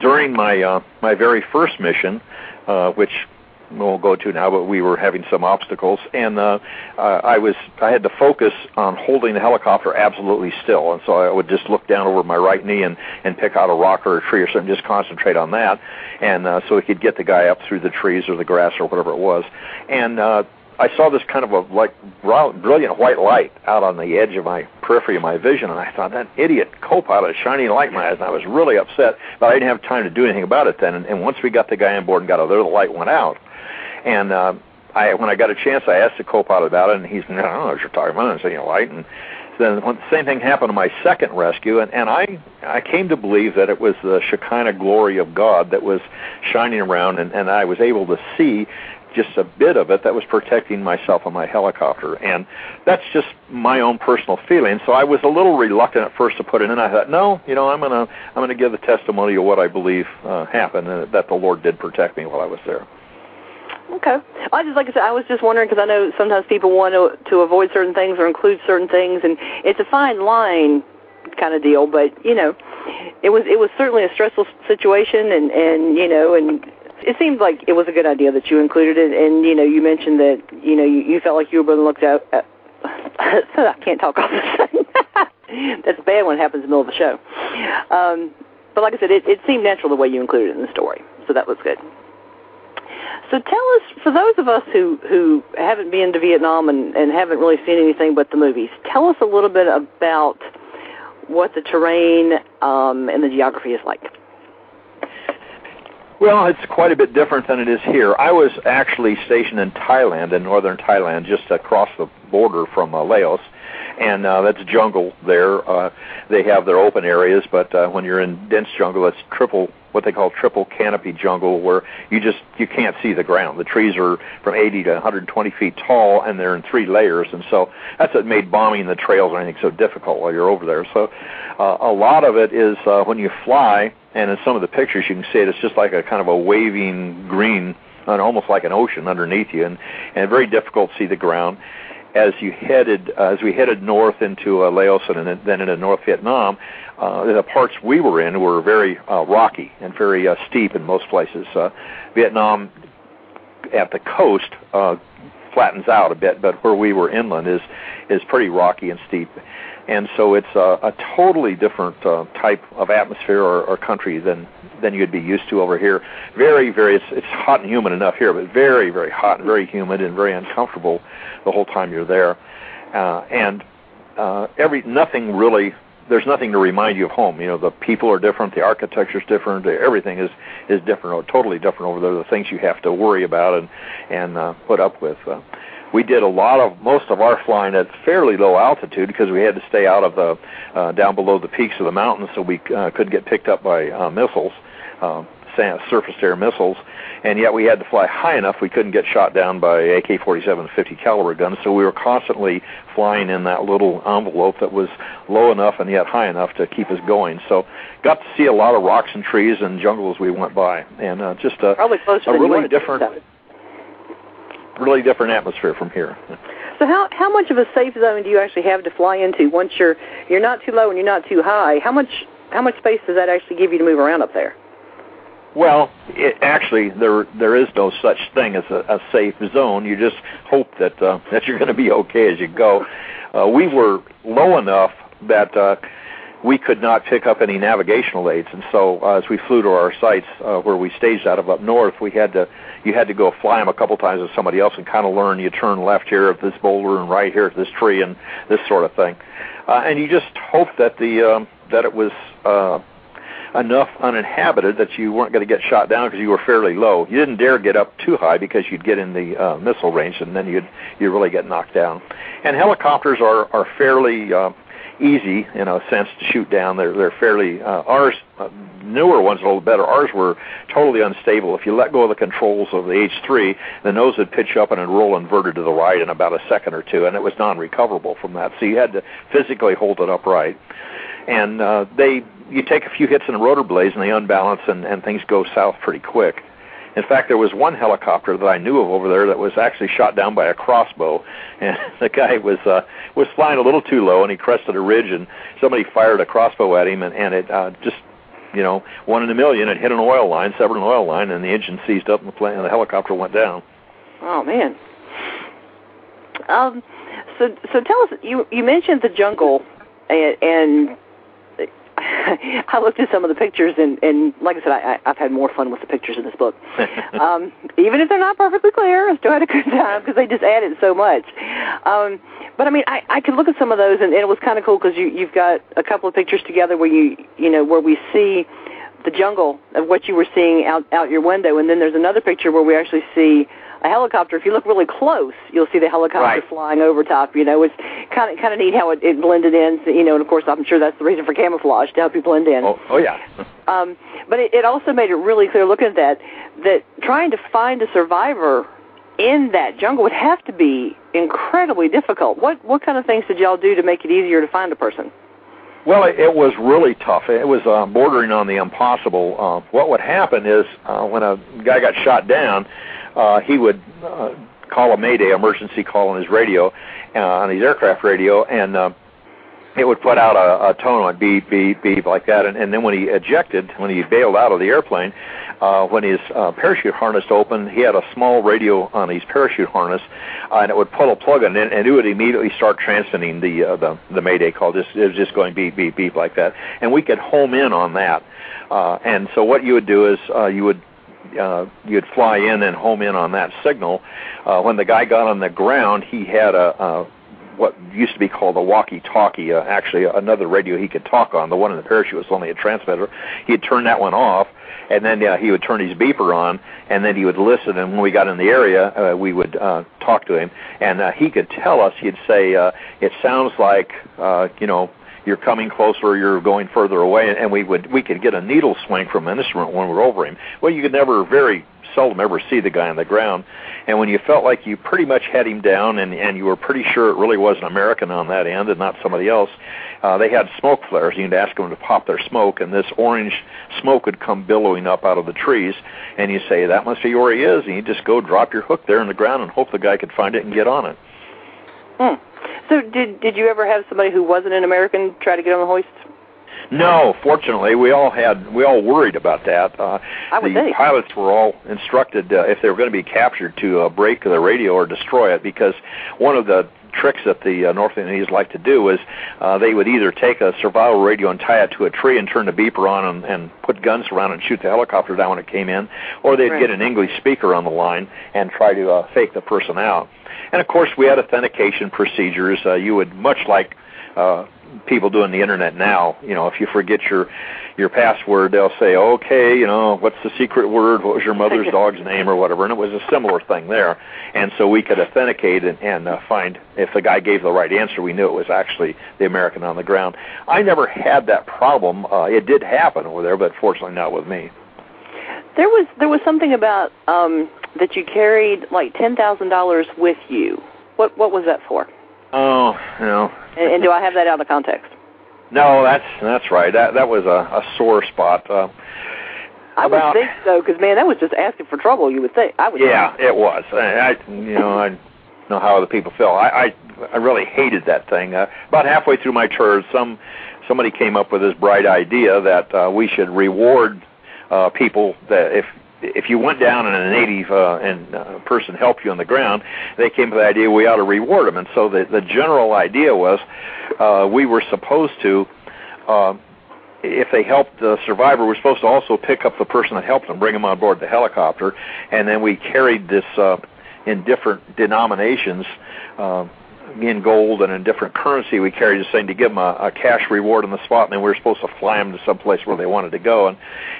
during my uh, my very first mission, uh, which we won't go to now, but we were having some obstacles, and uh, I was I had to focus on holding the helicopter absolutely still, and so I would just look down over my right knee and and pick out a rock or a tree or something, just concentrate on that, and uh, so we could get the guy up through the trees or the grass or whatever it was, and. uh I saw this kind of a like brilliant white light out on the edge of my periphery of my vision, and I thought that idiot co-pilot shining light in my eyes, and I was really upset. But I didn't have time to do anything about it then. And, and once we got the guy on board and got out there, the light went out. And uh, I, when I got a chance, I asked the co-pilot about it, and he's, I don't know what you're talking about. I said, you know, light. And then when the same thing happened to my second rescue, and, and I, I came to believe that it was the Shekinah glory of God that was shining around, and, and I was able to see just a bit of it that was protecting myself and my helicopter. And that's just my own personal feeling. So I was a little reluctant at first to put it in. I thought, no, you know, I'm gonna I'm gonna give the testimony of what I believe uh, happened, and that the Lord did protect me while I was there. Okay. I just like I said, I was just wondering because I know sometimes people want to to avoid certain things or include certain things, and it's a fine line kind of deal. But you know, it was it was certainly a stressful situation, and and you know, and it seemed like it was a good idea that you included it. And you know, you mentioned that you know you, you felt like you were being looked at. at [LAUGHS] I can't talk off the sudden. [LAUGHS] That's a bad when it happens in the middle of the show. Um, but like I said, it, it seemed natural the way you included it in the story, so that was good. So tell us, for those of us who who haven't been to Vietnam and, and haven't really seen anything but the movies, tell us a little bit about what the terrain um, and the geography is like. Well, it's quite a bit different than it is here. I was actually stationed in Thailand, in northern Thailand, just across the border from uh, Laos, and uh, that's jungle there. Uh, they have their open areas, but uh, when you're in dense jungle, it's triple what they call triple canopy jungle, where you just you can't see the ground. The trees are from 80 to 120 feet tall, and they're in three layers, and so that's what made bombing the trails or anything so difficult while you're over there. So uh, a lot of it is uh, when you fly, and in some of the pictures you can see it. It's just like a kind of a waving green, and almost like an ocean underneath you, and and very difficult to see the ground as you headed uh, as we headed north into uh, Laos and then into North Vietnam, uh, the parts we were in were very uh, rocky and very uh, steep in most places. Uh, Vietnam at the coast uh, flattens out a bit, but where we were inland is is pretty rocky and steep. And so it's a, a totally different uh, type of atmosphere or, or country than than you'd be used to over here. Very, very. It's it's hot and humid enough here, but very, very hot and very humid and very uncomfortable the whole time you're there. Uh, and uh, every nothing really there's nothing to remind you of home. You know, the people are different, the architecture's different, everything is is different, or totally different over there. The things you have to worry about and and uh, put up with. Uh, we did a lot of most of our flying at fairly low altitude because we had to stay out of the uh, down below the peaks of the mountains, so we uh, couldn't get picked up by uh, missiles. Uh, surface to air missiles, and yet we had to fly high enough we couldn't get shot down by AK-47 50 caliber guns. So we were constantly flying in that little envelope that was low enough and yet high enough to keep us going. So got to see a lot of rocks and trees and jungle as we went by, and uh, just a, a really different, really different atmosphere from here. So how how much of a safe zone do you actually have to fly into once you're you're not too low and you're not too high? How much how much space does that actually give you to move around up there? Well, it, actually, there there is no such thing as a, a safe zone. You just hope that uh, [LAUGHS] that you're going to be okay as you go. Uh, we were low enough that uh, we could not pick up any navigational aids, and so uh, as we flew to our sites uh, where we staged out of up north, we had to you had to go fly them a couple times with somebody else and kind of learn. You turn left here at this boulder and right here at this tree and this sort of thing, uh, and you just hope that the um, that it was. Uh, enough uninhabited that you weren't going to get shot down because you were fairly low. You didn't dare get up too high because you'd get in the uh, missile range and then you'd you really get knocked down. And helicopters are are fairly uh, easy in a sense to shoot down. They're they're fairly uh, ours uh, newer ones a little better. Ours were totally unstable. If you let go of the controls of the H3, the nose would pitch up and roll inverted to the right in about a second or two, and it was non-recoverable from that. So you had to physically hold it upright. And uh, they you take a few hits in the rotor blades and they unbalance and, and things go south pretty quick. In fact, there was one helicopter that I knew of over there that was actually shot down by a crossbow, [LAUGHS] and the guy was uh, was flying a little too low, and he crested a ridge, and somebody fired a crossbow at him, and, and it uh, just you know one in a million. It hit an oil line, severed an oil line, and the engine seized up, and the, plane, and the helicopter went down. Oh man. Um. So so tell us. You you mentioned the jungle, and, and [LAUGHS] I looked at some of the pictures, and, and like I said, I, I've had more fun with the pictures in this book. [LAUGHS] um, even if they're not perfectly clear, I still had a good time because they just added so much. Um, but I mean, I, I could look at some of those, and, and it was kind of cool because you, you've got a couple of pictures together where you, you know, where we see the jungle of what you were seeing out out your window, and then there's another picture where we actually see a helicopter, if you look really close, you'll see the helicopter right. flying over top. You know, it's kind of kind of neat how it, it blended in. You know, and of course, I'm sure that's the reason for camouflage to help you blend in. Oh, oh yeah. [LAUGHS] um, but it, it also made it really clear, looking at that, that trying to find a survivor in that jungle would have to be incredibly difficult. What what kind of things did y'all do to make it easier to find a person? Well, it, it was really tough. It was uh, bordering on the impossible. Uh, what would happen is uh, when a guy got shot down, uh, he would uh, call a mayday emergency call on his radio, uh, on his aircraft radio, and uh, it would put out a, a tone on beep, beep, beep like that. And, and then when he ejected, when he bailed out of the airplane, uh, when his uh, parachute harness opened, he had a small radio on his parachute harness, uh, and it would pull a plug in, and it would immediately start transmitting the uh, the the mayday call. Just it was just going beep, beep, beep like that, and we could home in on that. Uh, and so what you would do is uh, you would uh, you'd fly in and home in on that signal. Uh, when the guy got on the ground, he had a, a what used to be called a walkie-talkie, uh, actually another radio he could talk on. The one in the parachute was only a transmitter. He'd turn that one off, and then uh, he would turn his beeper on, and then he would listen. And when we got in the area, uh, we would uh, talk to him, and uh, he could tell us. He'd say, uh, "It sounds like uh, you know." You're coming closer or you're going further away and we would we could get a needle swing from an instrument when we were over him. Well you could never very seldom ever see the guy on the ground. And when you felt like you pretty much had him down and and you were pretty sure it really was an american on that end and not somebody else uh they had smoke flares. You'd ask them to pop their smoke and this orange smoke would come billowing up out of the trees and you say that must be where he is. And you just go drop your hook there in the ground and hope the guy could find it and get on it. Hmm so did did you ever have somebody who wasn't an American try to get on the hoist? No, fortunately, we all had we all worried about that. Uh, I would the think. pilots were all instructed uh, if they were going to be captured to uh, break the radio or destroy it, because one of the tricks that the uh, North Vietnamese like to do is uh, they would either take a survival radio and tie it to a tree and turn the beeper on and, and put guns around and shoot the helicopter down when it came in, or they'd right. get an English speaker on the line and try to uh, fake the person out. And of course, we had authentication procedures. Uh, you would much like uh, people doing the internet now. You know, if you forget your your password, they'll say, "Okay, you know, what's the secret word? What was your mother's [LAUGHS] dog's name, or whatever?" And it was a similar thing there. And so we could authenticate and, and uh, find if the guy gave the right answer, we knew it was actually the American on the ground. I never had that problem. Uh, it did happen over there, but fortunately not with me. There was there was something about um, that you carried like ten thousand dollars with you. What what was that for? Oh, no. And, and do I have that out of context? No, that's that's right. That that was a, a sore spot. Uh, I about, would think so, because man, that was just asking for trouble. You would think. I would. Yeah, think. it was. I, I you know I know how other people feel. I I, I really hated that thing. Uh, about halfway through my tour, some somebody came up with this bright idea that uh, we should reward uh, people that if if you went down and a native uh, and uh, person helped you on the ground, they came to the idea we ought to reward them. And so the the general idea was uh, we were supposed to. Uh, if they helped the survivor, we're supposed to also pick up the person that helped them, bring them on board the helicopter, and then we carried this uh, in different denominations. Uh, in gold and in different currency we carried this thing to give them a, a cash reward on the spot, and then we were supposed to fly them to some place where they wanted to go, and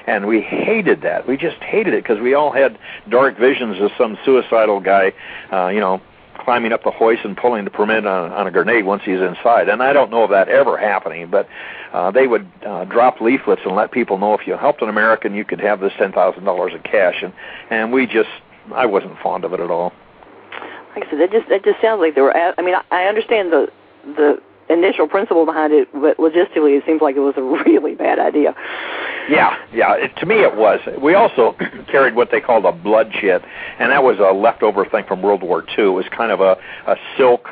and we hated that. We just hated it because we all had dark visions of some suicidal guy, uh, you know, climbing up the hoist and pulling the permit on, on a grenade once he's inside. And I don't know of that ever happening, but uh, they would uh, drop leaflets and let people know if you helped an American, you could have this ten thousand dollars in cash. And and we just, I wasn't fond of it at all like I said, that just that just sounds like they were. I mean, I understand the the initial principle behind it, but logistically, it seems like it was a [LAUGHS] really bad idea. Yeah, yeah. It, to me, it was. We also [CLEARS THROAT] carried what they called a blood chit, and that was a leftover thing from World War II. It was kind of a a silk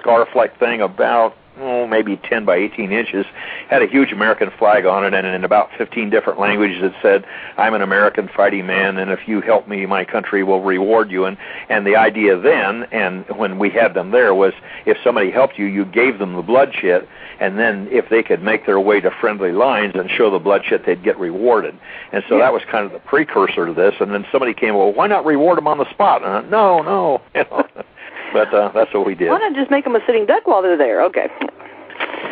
scarf-like thing about oh, maybe 10 by 18 inches, had a huge American flag on it, and in about 15 different languages it said, "I'm an American fighting man, and if you help me, my country will reward you." And and the idea then, and when we had them there, was if somebody helped you, you gave them the blood chit, and then if they could make their way to friendly lines and show the blood chit, they'd get rewarded. And so yeah. that was kind of the precursor to this. And then somebody came, well, why not reward them on the spot? And I, no, no. [LAUGHS] You know? But uh, that's what we did. Why not just make them a sitting duck while they're there? Okay.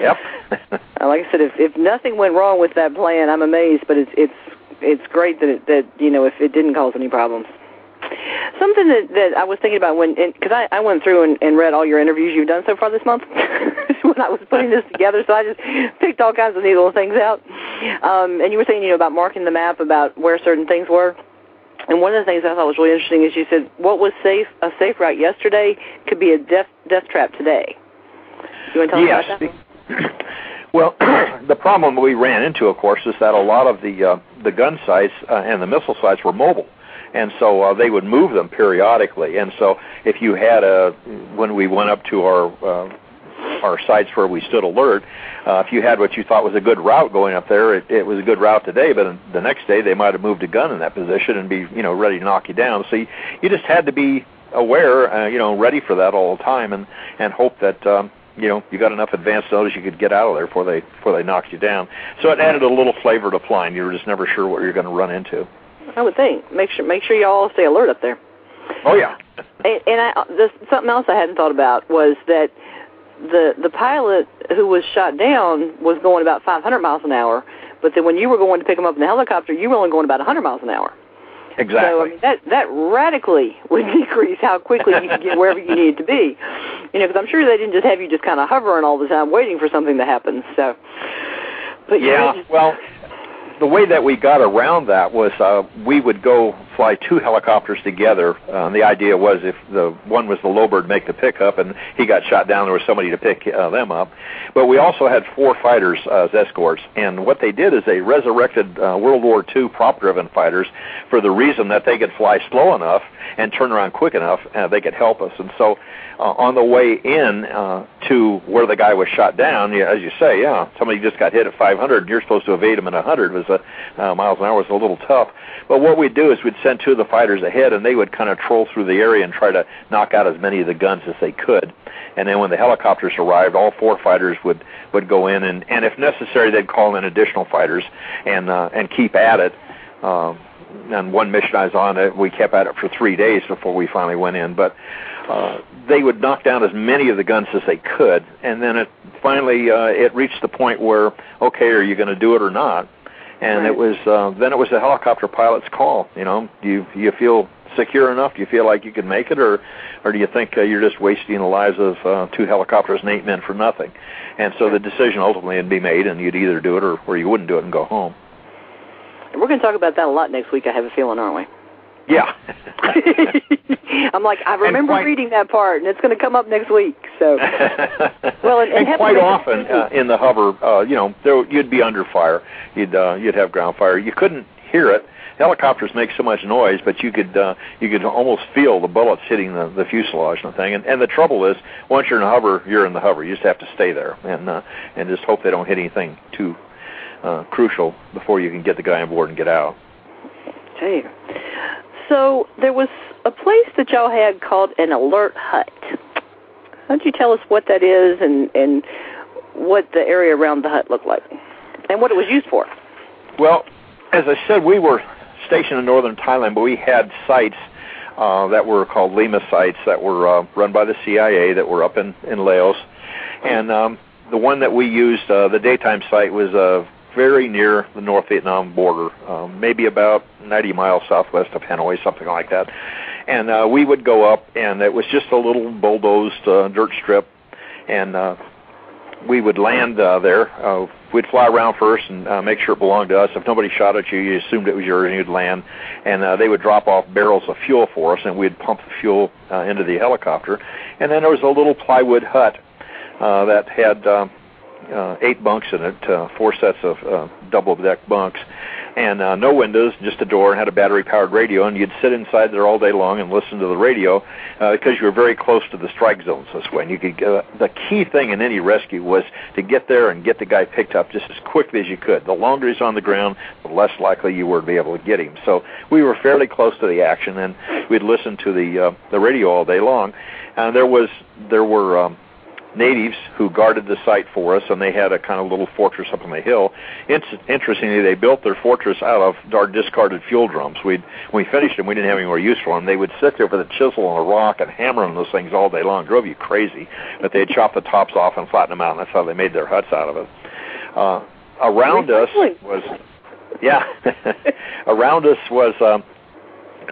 Yep. [LAUGHS] like I said, if if nothing went wrong with that plan, I'm amazed. But it's it's it's great that it, that you know if it didn't cause any problems. Something that that I was thinking about when because I I went through and, and read all your interviews you've done so far this month [LAUGHS] when I was putting this together, so I just picked all kinds of neat little things out. Um, and you were saying you know about marking the map about where certain things were. And one of the things I thought was really interesting is you said what was safe a safe route yesterday could be a death death trap today. You want to tell yes. me about that? [COUGHS] Well, [COUGHS] the problem we ran into, of course, is that a lot of the uh, the gun sites uh, and the missile sites were mobile, and so uh, they would move them periodically. And so, if you had a when we went up to our uh, our sites where we stood alert, uh, if you had what you thought was a good route going up there, it, it was a good route today, but the next day they might have moved a gun in that position and be, you know, ready to knock you down. So you, you just had to be aware, uh, you know, ready for that all the time, and and hope that. Um, you know, you got enough advance notice you could get out of there before they before they knocked you down. So it added a little flavor to flying. You were just never sure what you're going to run into. I would think. Make sure make sure you all stay alert up there. Oh yeah. and, and I, this, something else I hadn't thought about was that the the pilot who was shot down was going about 500 miles an hour, but then when you were going to pick him up in the helicopter, you were only going about 100 miles an hour. Exactly. So I mean, that that radically [LAUGHS] would decrease how quickly you could get [LAUGHS] wherever you needed to be. You know, because I'm sure they didn't just have you just kind of hovering all the time waiting for something to happen. So, but yeah, just, well, the way that we got around that was uh, we would go fly two helicopters together. Uh, the idea was if the one was the Lowbird make the pickup and he got shot down, there was somebody to pick uh, them up. But we also had four fighters uh, as escorts, and what they did is they resurrected uh, World War II prop-driven fighters for the reason that they could fly slow enough and turn around quick enough, uh, they could help us. And so uh, on the way in uh, to where the guy was shot down, yeah, as you say, yeah, somebody just got hit at 500, and you're supposed to evade him at 100 was a uh, miles an hour was a little tough. But what we'd do is we'd send two of the fighters ahead, and they would kind of troll through the area and try to knock out as many of the guns as they could. And then when the helicopters arrived, all four fighters would would go in, and and if necessary, they'd call in additional fighters and uh, and keep at it. Um, and one mission I was on, it, we kept at it for three days before we finally went in. But uh, they would knock down as many of the guns as they could, and then it finally uh, it reached the point where okay, are you going to do it or not? And right. it was uh, then it was the helicopter pilot's call. You know, do you you feel secure enough? Do you feel like you can make it, or or do you think uh, you're just wasting the lives of uh, two helicopters and eight men for nothing? And so the decision ultimately would be made, and you'd either do it or, or you wouldn't do it and go home. We're going to talk about that a lot next week. I have a feeling, aren't we? Yeah. [LAUGHS] I'm like, I remember quite, reading that part, and it's going to come up next week. So, [LAUGHS] well, and, and, and quite often uh, in the hover, uh, you know, there you'd be under fire. You'd uh, you'd have ground fire. You couldn't hear it. Helicopters make so much noise, but you could uh, you could almost feel the bullets hitting the, the fuselage and the thing. And, and the trouble is, once you're in a hover, you're in the hover. You just have to stay there and uh, and just hope they don't hit anything too uh, crucial before you can get the guy on board and get out. You. So there was a place that y'all had called an alert hut. Why don't you tell us what that is and and what the area around the hut looked like, and what it was used for? Well, as I said, we were stationed in northern Thailand, but we had sites uh, that were called Lima sites that were uh, run by the CIA that were up in in Laos, and um, the one that we used, uh, the daytime site, was uh, very near the North Vietnam border, um, maybe about 90 miles southwest of Hanoi, something like that. And uh, we would go up, and it was just a little bulldozed uh, dirt strip, and uh, we would land uh, there. Uh, we'd fly around first and uh, make sure it belonged to us. If nobody shot at you, you assumed it was yours, and you'd land. And uh, they would drop off barrels of fuel for us, and we'd pump the fuel uh, into the helicopter. And then there was a little plywood hut uh, that had uh, uh, eight bunks in it, uh, four sets of uh, double deck bunks, and uh, no windows, just a door, and had a battery powered radio. And you'd sit inside there all day long and listen to the radio uh, because you were very close to the strike zones this way. And you could uh, the key thing in any rescue was to get there and get the guy picked up just as quickly as you could. The longer he's on the ground, the less likely you were to be able to get him. So we were fairly close to the action, and we'd listen to the uh, the radio all day long. And there was there were um, natives who guarded the site for us, and they had a kind of little fortress up on the hill. It's, interestingly, they built their fortress out of our discarded fuel drums. We'd, when we finished them, we didn't have any more use for them. They would sit there with a chisel and a rock and hammer on those things all day long. It drove you crazy. But they'd chop the tops off and flatten them out, and that's how they made their huts out of it. Uh, around us was, yeah, [LAUGHS] around us was. Um,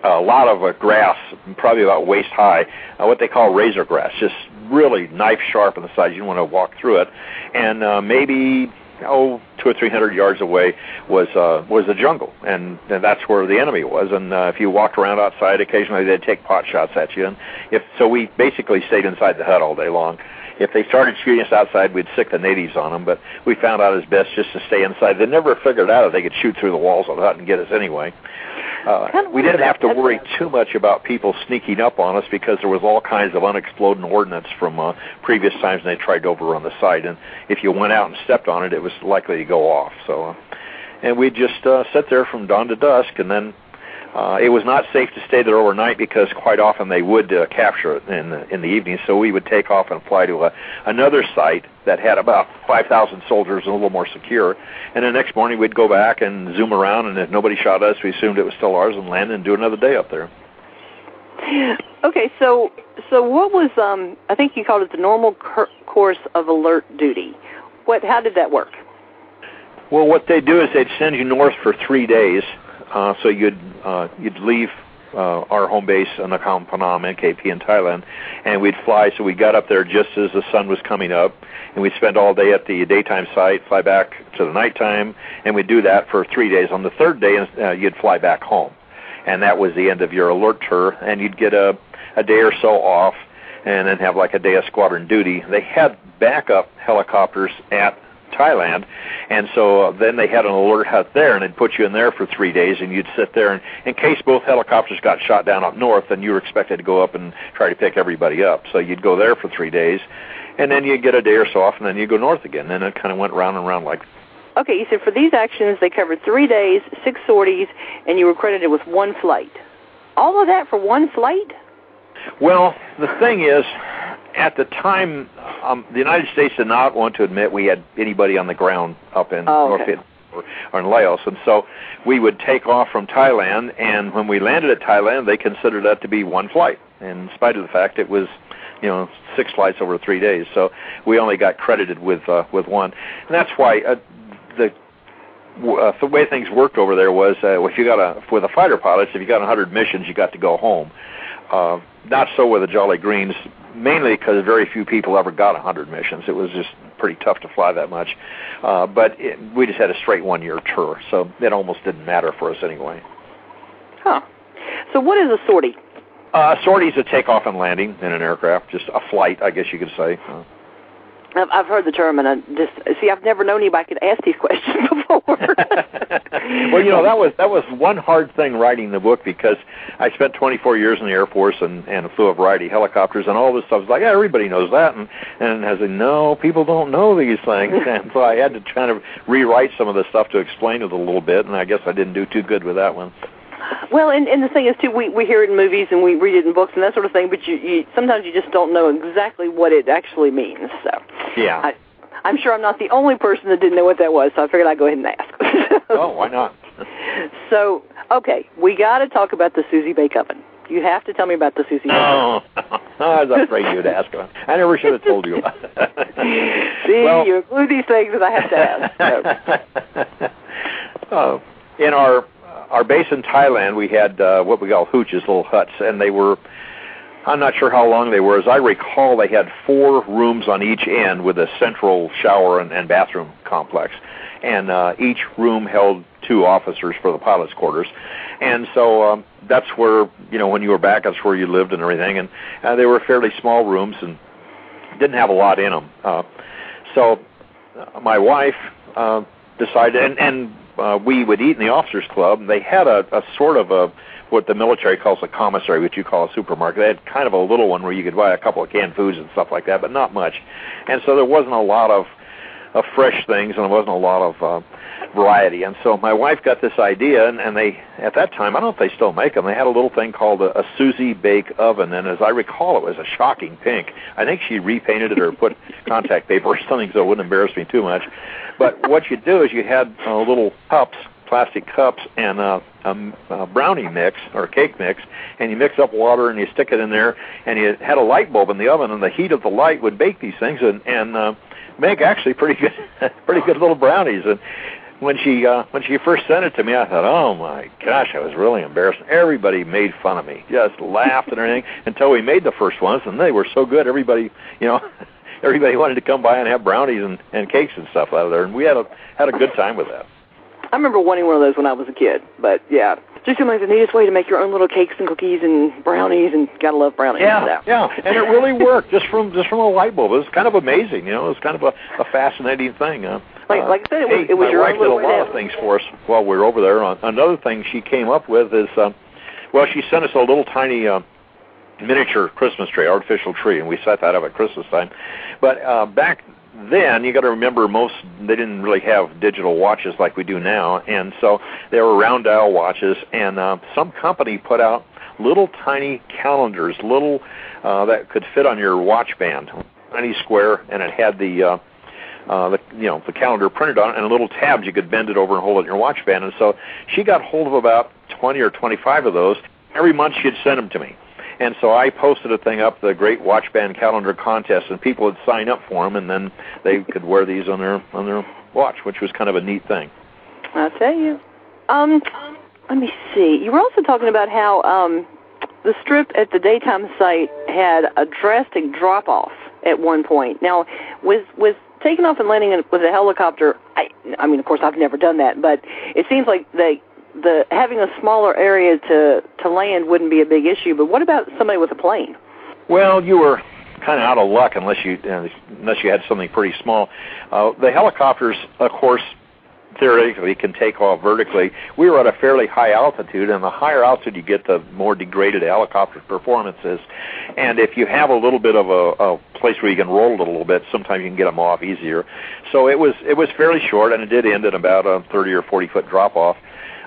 a lot of uh, grass, probably about waist high, uh, what they call razor grass, just really knife sharp on the sides. You don't want to walk through it, and uh, maybe oh two or three hundred yards away was uh, was the jungle, and, and that's where the enemy was. And uh, if you walked around outside, occasionally they'd take pot shots at you. And if so, we basically stayed inside the hut all day long. If they started shooting us outside, we'd sick the natives on them. But we found out it's best just to stay inside. They never figured out that they could shoot through the walls of the hut and get us anyway. We didn't have to worry too much about people sneaking up on us because there was all kinds of unexploded ordnance from uh, previous times they tried to overrun the site, and if you went out and stepped on it, it was likely to go off. So, uh, and we just uh, sit there from dawn to dusk, and then uh, it was not safe to stay there overnight because quite often they would uh, capture it in the, in the evening. So we would take off and fly to a, another site that had about 5,000 soldiers and a little more secure. And the next morning we'd go back and zoom around, and if nobody shot us, we assumed it was still ours and land and do another day up there. Okay, so so what was um I think you called it the normal cur- course of alert duty. What how did that work? Well, what they do is they'd send you north for three days uh, so you'd uh, you'd leave uh, our home base in Nakhon Phanom, NKP in Thailand, and we'd fly. So we got up there just as the sun was coming up, and we'd spend all day at the daytime site, fly back to the nighttime, and we'd do that for three days. On the third day, uh, you'd fly back home, and that was the end of your alert tour, and you'd get a a day or so off, and then have like a day of squadron duty. They had backup helicopters at Thailand, and so uh, then they had an alert hut there, and they'd put you in there for three days, and you'd sit there, and in case both helicopters got shot down up north, then you were expected to go up and try to pick everybody up. So you'd go there for three days, and then you'd get a day or so off, and then you'd go north again. And it kind of went round and round like. Okay, you said for these actions they covered three days, six sorties, and you were credited with one flight. All of that for one flight? Well, the thing is, at the time, um, the United States did not want to admit we had anybody on the ground up in oh, North okay. Or, or in Laos, and so we would take off from Thailand. And when we landed at Thailand, they considered that to be one flight, in spite of the fact it was, you know, six flights over three days. So we only got credited with uh, with one, and that's why uh, the uh, the way things worked over there was uh, if you got a with the fighter pilots, if you got 100 missions, you got to go home. Uh, not so with the Jolly Greens, mainly because very few people ever got 100 missions. It was just pretty tough to fly that much. Uh, but it, we just had a straight one-year tour, so it almost didn't matter for us anyway. Huh. So what is a sortie? Uh, a sortie is a takeoff and landing in an aircraft, just a flight, I guess you could say. Uh, I've, I've heard the term, and I just see. I've never known anybody could ask these [LAUGHS] questions before. [LAUGHS] well, you know that was that was one hard thing writing the book because I spent 24 years in the Air Force and and flew a variety of helicopters and all this stuff. It's like yeah, everybody knows that, and and I said no, people don't know these things, [LAUGHS] and so I had to kind of rewrite some of the stuff to explain it a little bit, and I guess I didn't do too good with that one. Well, and, and the thing is too, we we hear it in movies and we read it in books and that sort of thing, but you, you sometimes you just don't know exactly what it actually means. So yeah, I, I'm sure I'm not the only person that didn't know what that was, so I figured I'd go ahead and ask. [LAUGHS] oh, why not? [LAUGHS] so okay, we got to talk about the Susie Bake Oven. You have to tell me about the Susie. No, [LAUGHS] I was afraid you'd ask. I never should have told you. See, Well- you include these things that I have to ask. So. uh, in our our base in Thailand, we had uh, what we call hooches, little huts, and they were. I'm not sure how long they were. As I recall, they had four rooms on each end with a central shower and, and bathroom complex, and uh, each room held two officers for the pilots' quarters. And so um, that's where you know when you were back, that's where you lived and everything. And uh, they were fairly small rooms and didn't have a lot in them. Uh, so uh, my wife uh, decided, and, and uh, we would eat in the officers' club. And they had a, a sort of a what the military calls a commissary, which you call a supermarket. They had kind of a little one where you could buy a couple of canned foods and stuff like that, but not much. And so there wasn't a lot of of fresh things, and there wasn't a lot of uh, variety. And so my wife got this idea, and, and they at that time I don't know if they still make them. They had a little thing called a, a Susie Bake Oven, and as I recall, it was a shocking pink. I think she repainted it or put [LAUGHS] contact paper or something so it wouldn't embarrass me too much. But what you do is you had uh, little cups, plastic cups, and a, a, a brownie mix or cake mix, and you mix up water and you stick it in there, and you had a light bulb in the oven, and the heat of the light would bake these things and and uh, make actually pretty good, [LAUGHS] pretty good little brownies. And when she uh, when she first sent it to me, I thought, oh my gosh, I was really embarrassed. Everybody made fun of me, just laughed and everything until we made the first ones, and they were so good. Everybody, you know. [LAUGHS] Everybody wanted to come by and have brownies and, and cakes and stuff out of there, and we had a had a good time with that. I remember wanting one of those when I was a kid, but yeah, just seemed like the neatest way to make your own little cakes and cookies and brownies, and gotta love brownies. Yeah, so. yeah, and it really worked just from just from a light bulb. It was kind of amazing, you know. It was kind of a, a fascinating thing. Uh, Like- like I said, it was- hey, it was my your wife did a lot of things for us while we were over there. Uh, another thing she came up with is, um, well, she sent us a little tiny uh, miniature Christmas tree, artificial tree, and we set that up at Christmas time. But uh, back then, you got to remember most they didn't really have digital watches like we do now, and so they were round dial watches. And uh, some company put out little tiny calendars, little uh, that could fit on your watch band, tiny square, and it had the uh, uh, the you know the calendar printed on it and little tabs you could bend it over and hold it in your watch band. And so she got hold of about 20 or 25 of those. Every month she'd send them to me. And so I posted a thing up, the Great Watch Band Calendar Contest, and people would sign up for them, and then they could wear these on their on their watch, which was kind of a neat thing. I'll tell you. Um, let me see. You were also talking about how um, the strip at the daytime site had a drastic drop off at one point. Now, with with taking off and landing in, with a helicopter, I, I mean, of course, I've never done that, but it seems like the the having a smaller area to to land wouldn't be a big issue. But what about somebody with a plane? Well, you were kind of out of luck unless you unless you had something pretty small. Uh, the helicopters, of course, theoretically can take off vertically. We were at a fairly high altitude, and the higher altitude you get, the more degraded a helicopter's performance is. And if you have a little bit of a, a place where you can roll it a little bit, sometimes you can get them off easier. So it was it was fairly short, and it did end at about a 30 or 40 foot drop off.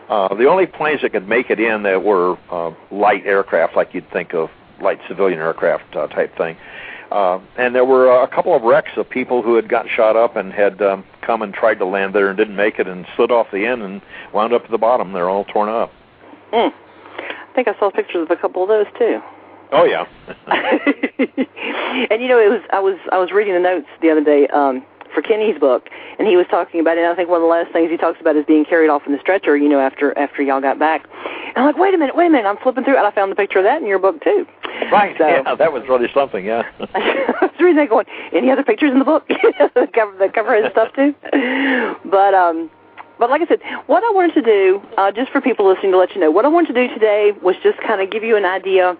Uh, the only planes that could make it in that were uh, light aircraft, like you'd think of light civilian aircraft uh, type thing. And there were uh, a couple of wrecks of people who had gotten shot up and had um, come and tried to land there and didn't make it and slid off the end and wound up at the bottom. They're all torn up. Mm. I think I saw pictures of a couple of those too. Oh yeah. [LAUGHS] [LAUGHS] and you know, it was I was I was reading the notes the other day um, for Kenny's book, and he was talking about it. And I think one of the last things he talks about is being carried off in the stretcher. You know, after after y'all got back. And I'm like, wait a minute, wait a minute. I'm flipping through, and I found the picture of that in your book too. right. So, yeah, that was really something. Yeah. [LAUGHS] I was reading that, going, any other pictures in the book? [LAUGHS] the cover, the cover has stuff too. But um, but like I said, what I wanted to do, uh, just for people listening to let you know, what I wanted to do today was just kind of give you an idea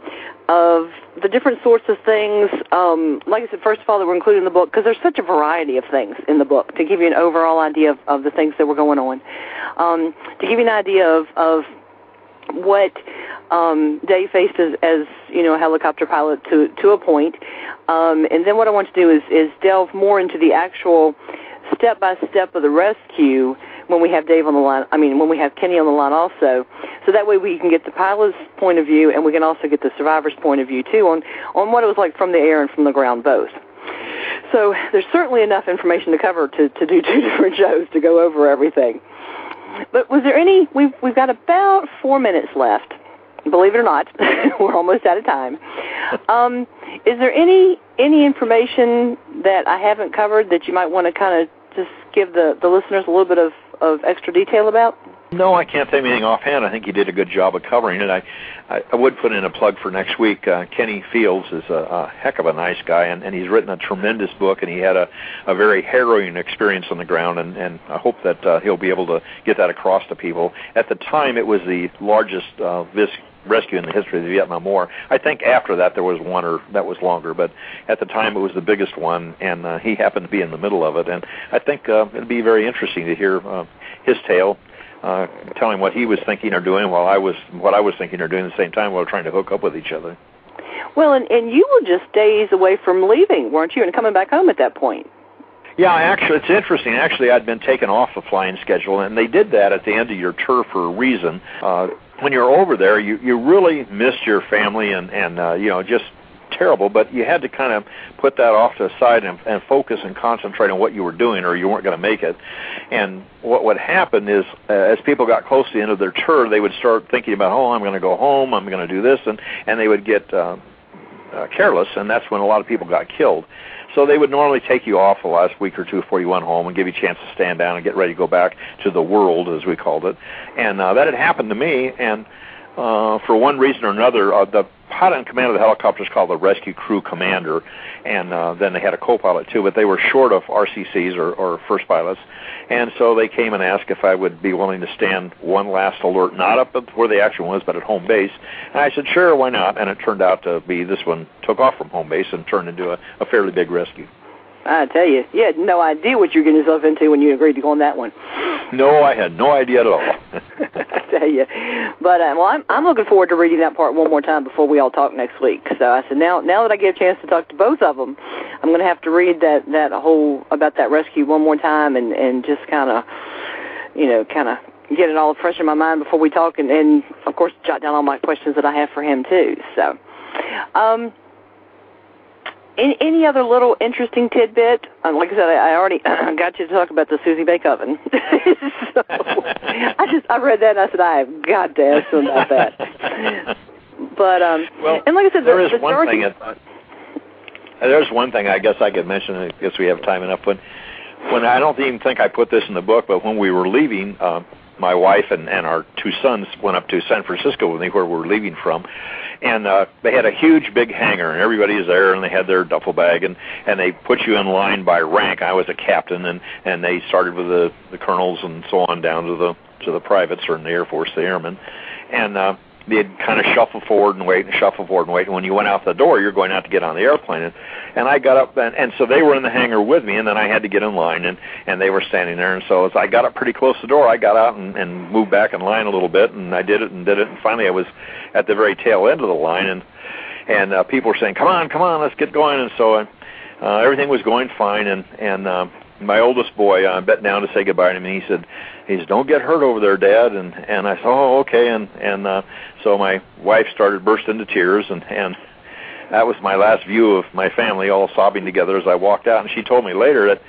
of the different sorts of things. Um, like I said, first of all, that were included in the book because there's such a variety of things in the book to give you an overall idea of, of the things that were going on. Um, to give you an idea of, of what um, Dave faced as, as you know a helicopter pilot to to a point, um, and then what I want to do is is delve more into the actual step by step of the rescue when we have Dave on the line. I mean, when we have Kenny on the line also, so that way we can get the pilot's point of view and we can also get the survivor's point of view too on on what it was like from the air and from the ground both. So there's certainly enough information to cover to to do [LAUGHS] two different shows to go over everything. But was there any? We've we've got about four minutes left. believe it or not, [LAUGHS] we're almost out of time. Um, is there any any information that I haven't covered that you might want to kind of just give the the listeners a little bit of of extra detail about? No, I can't say anything offhand. I think you did a good job of covering it. I, I, I would put in a plug for next week. Uh, Kenny Fields is a, a heck of a nice guy, and, and he's written a tremendous book, and he had a, a very harrowing experience on the ground, and, and I hope that uh, he'll be able to get that across to people. At the time, it was the largest uh, vis- rescue in the history of the Vietnam War. I think after that there was one or that was longer, but at the time it was the biggest one, and uh, he happened to be in the middle of it. And I think uh, it'd be very interesting to hear uh, his tale uh, telling what he was thinking or doing while I was what I was thinking or doing at the same time while trying to hook up with each other. Well, and and you were just days away from leaving, weren't you, and coming back home at that point? Yeah, actually, it's interesting. Actually, I'd been taken off the flying schedule, and they did that at the end of your tour for a reason. Uh, when you're over there, you you really missed your family and and uh, you know just terrible, but you had to kind of put that off to the side and, and focus and concentrate on what you were doing, or you weren't going to make it. And what would happen is, uh, as people got close to the end of their tour, they would start thinking about, oh, I'm going to go home, I'm going to do this, and and they would get uh, uh, careless, and that's when a lot of people got killed. So they would normally take you off the last week or two before you went home and give you a chance to stand down and get ready to go back to the world, as we called it. And uh, that had happened to me, and uh, for one reason or another, uh, the pilot in command of the helicopter is called the rescue crew commander, and uh, then they had a co-pilot too, but they were short of RCCs or, or first pilots, and so they came and asked if I would be willing to stand one last alert, not up where the action was, but at home base. And I said, sure, why not? And it turned out to be this one took off from home base and turned into a, a fairly big rescue. I tell you, you had no idea what you were getting yourself into when you agreed to go on that one. No, I had no idea at all. [LAUGHS] I tell you, but uh, well, I'm I'm looking forward to reading that part one more time before we all talk next week. So I said, now now that I get a chance to talk to both of them, I'm going to have to read that that whole about that rescue one more time and and just kind of, you know, kind of get it all fresh in my mind before we talk, and, and of course jot down all my questions that I have for him too. So. Um, any, any other little interesting tidbit? Uh, like I said, I, I already [CLEARS THROAT] got you to talk about the Susie Bake Oven. [LAUGHS] so I just I read that and I said I have got to ask him about that. But um, well, and like I said, there the, is the one Georgia, thing. uh, there's one thing I guess I could mention. I guess we have time enough. When when I don't even think I put this in the book, but when we were leaving, uh, my wife and and our two sons went up to San Francisco with me, where we were leaving from, and uh, they had a huge big hangar, and everybody was there, and they had their duffel bag, and and they put you in line by rank. I was a captain, and and they started with the the colonels and so on down to the to the privates or in the Air Force, the airmen, and. uh they'd kind of shuffle forward and wait and shuffle forward and wait. And when you went out the door, you're going out to get on the airplane. And, and I got up and, and so they were in the hangar with me, and then I had to get in line, and and they were standing there. And so as I got up pretty close to the door, I got out and, and moved back in line a little bit, and I did it and did it. And finally, I was at the very tail end of the line, and and uh, people were saying, "Come on, come on, let's get going." And so uh, everything was going fine, and and uh, my oldest boy I'm bent down to say goodbye to me. He said, "He said, don't get hurt over there, Dad." And and I said, "Oh, okay." And and uh, so my wife started burst into tears, and and that was my last view of my family all sobbing together as I walked out. And she told me later that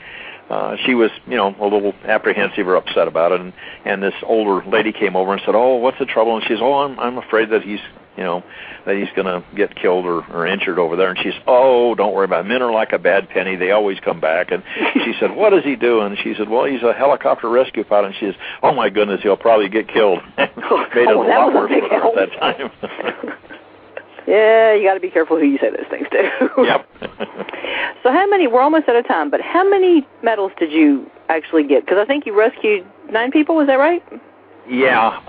uh, she was, you know, a little apprehensive or upset about it. And and this older lady came over and said, "Oh, what's the trouble?" And she said, "Oh, I'm I'm afraid that he's you know, that he's going to get killed or, or injured over there. And she's, oh, don't worry about it. Men are like a bad penny. They always come back. And she said, what is he doing? She said, well, he's a helicopter rescue pilot. And she says, oh, my goodness, he'll probably get killed. [LAUGHS] Made oh, it oh, a lot worse for her at that time. [LAUGHS] yeah, you got to be careful who you say those things to. [LAUGHS] yep. so how many, we're almost out of time, but how many medals did you actually get? Because I think you rescued nine people, was that right? Yeah.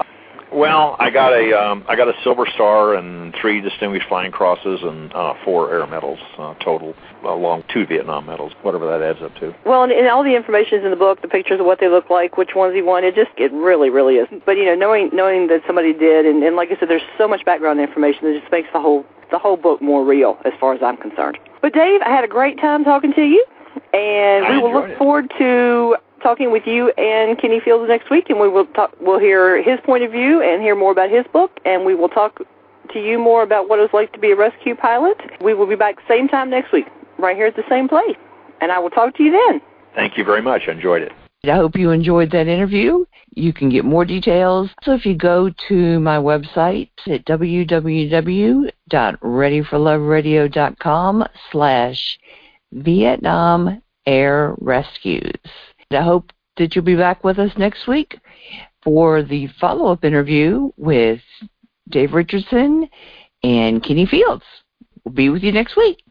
Well, I got a um, I got a Silver Star and three Distinguished Flying Crosses and uh, four Air Medals uh, total, along two Vietnam medals, whatever that adds up to. Well, and, and all the information is in the book, the pictures of what they look like, which ones he won. It just it really, really is. But you know, knowing knowing that somebody did, and, and like I said, there's so much background information that just makes the whole the whole book more real, as far as I'm concerned. But Dave, I had a great time talking to you, and I we will look it. forward to talking with you and Kenny Fields next week, and we will talk. We'll hear his point of view and hear more about his book, and we will talk to you more about what it's like to be a rescue pilot. We will be back same time next week, right here at the same place, and I will talk to you then. Thank you very much. I enjoyed it. I hope you enjoyed that interview. You can get more details. So if you go to my website at www.readyforloveradio.com slash Vietnam Air Rescues. I hope that you'll be back with us next week for the follow-up interview with Dave Richardson and Kenny Fields. We'll be with you next week.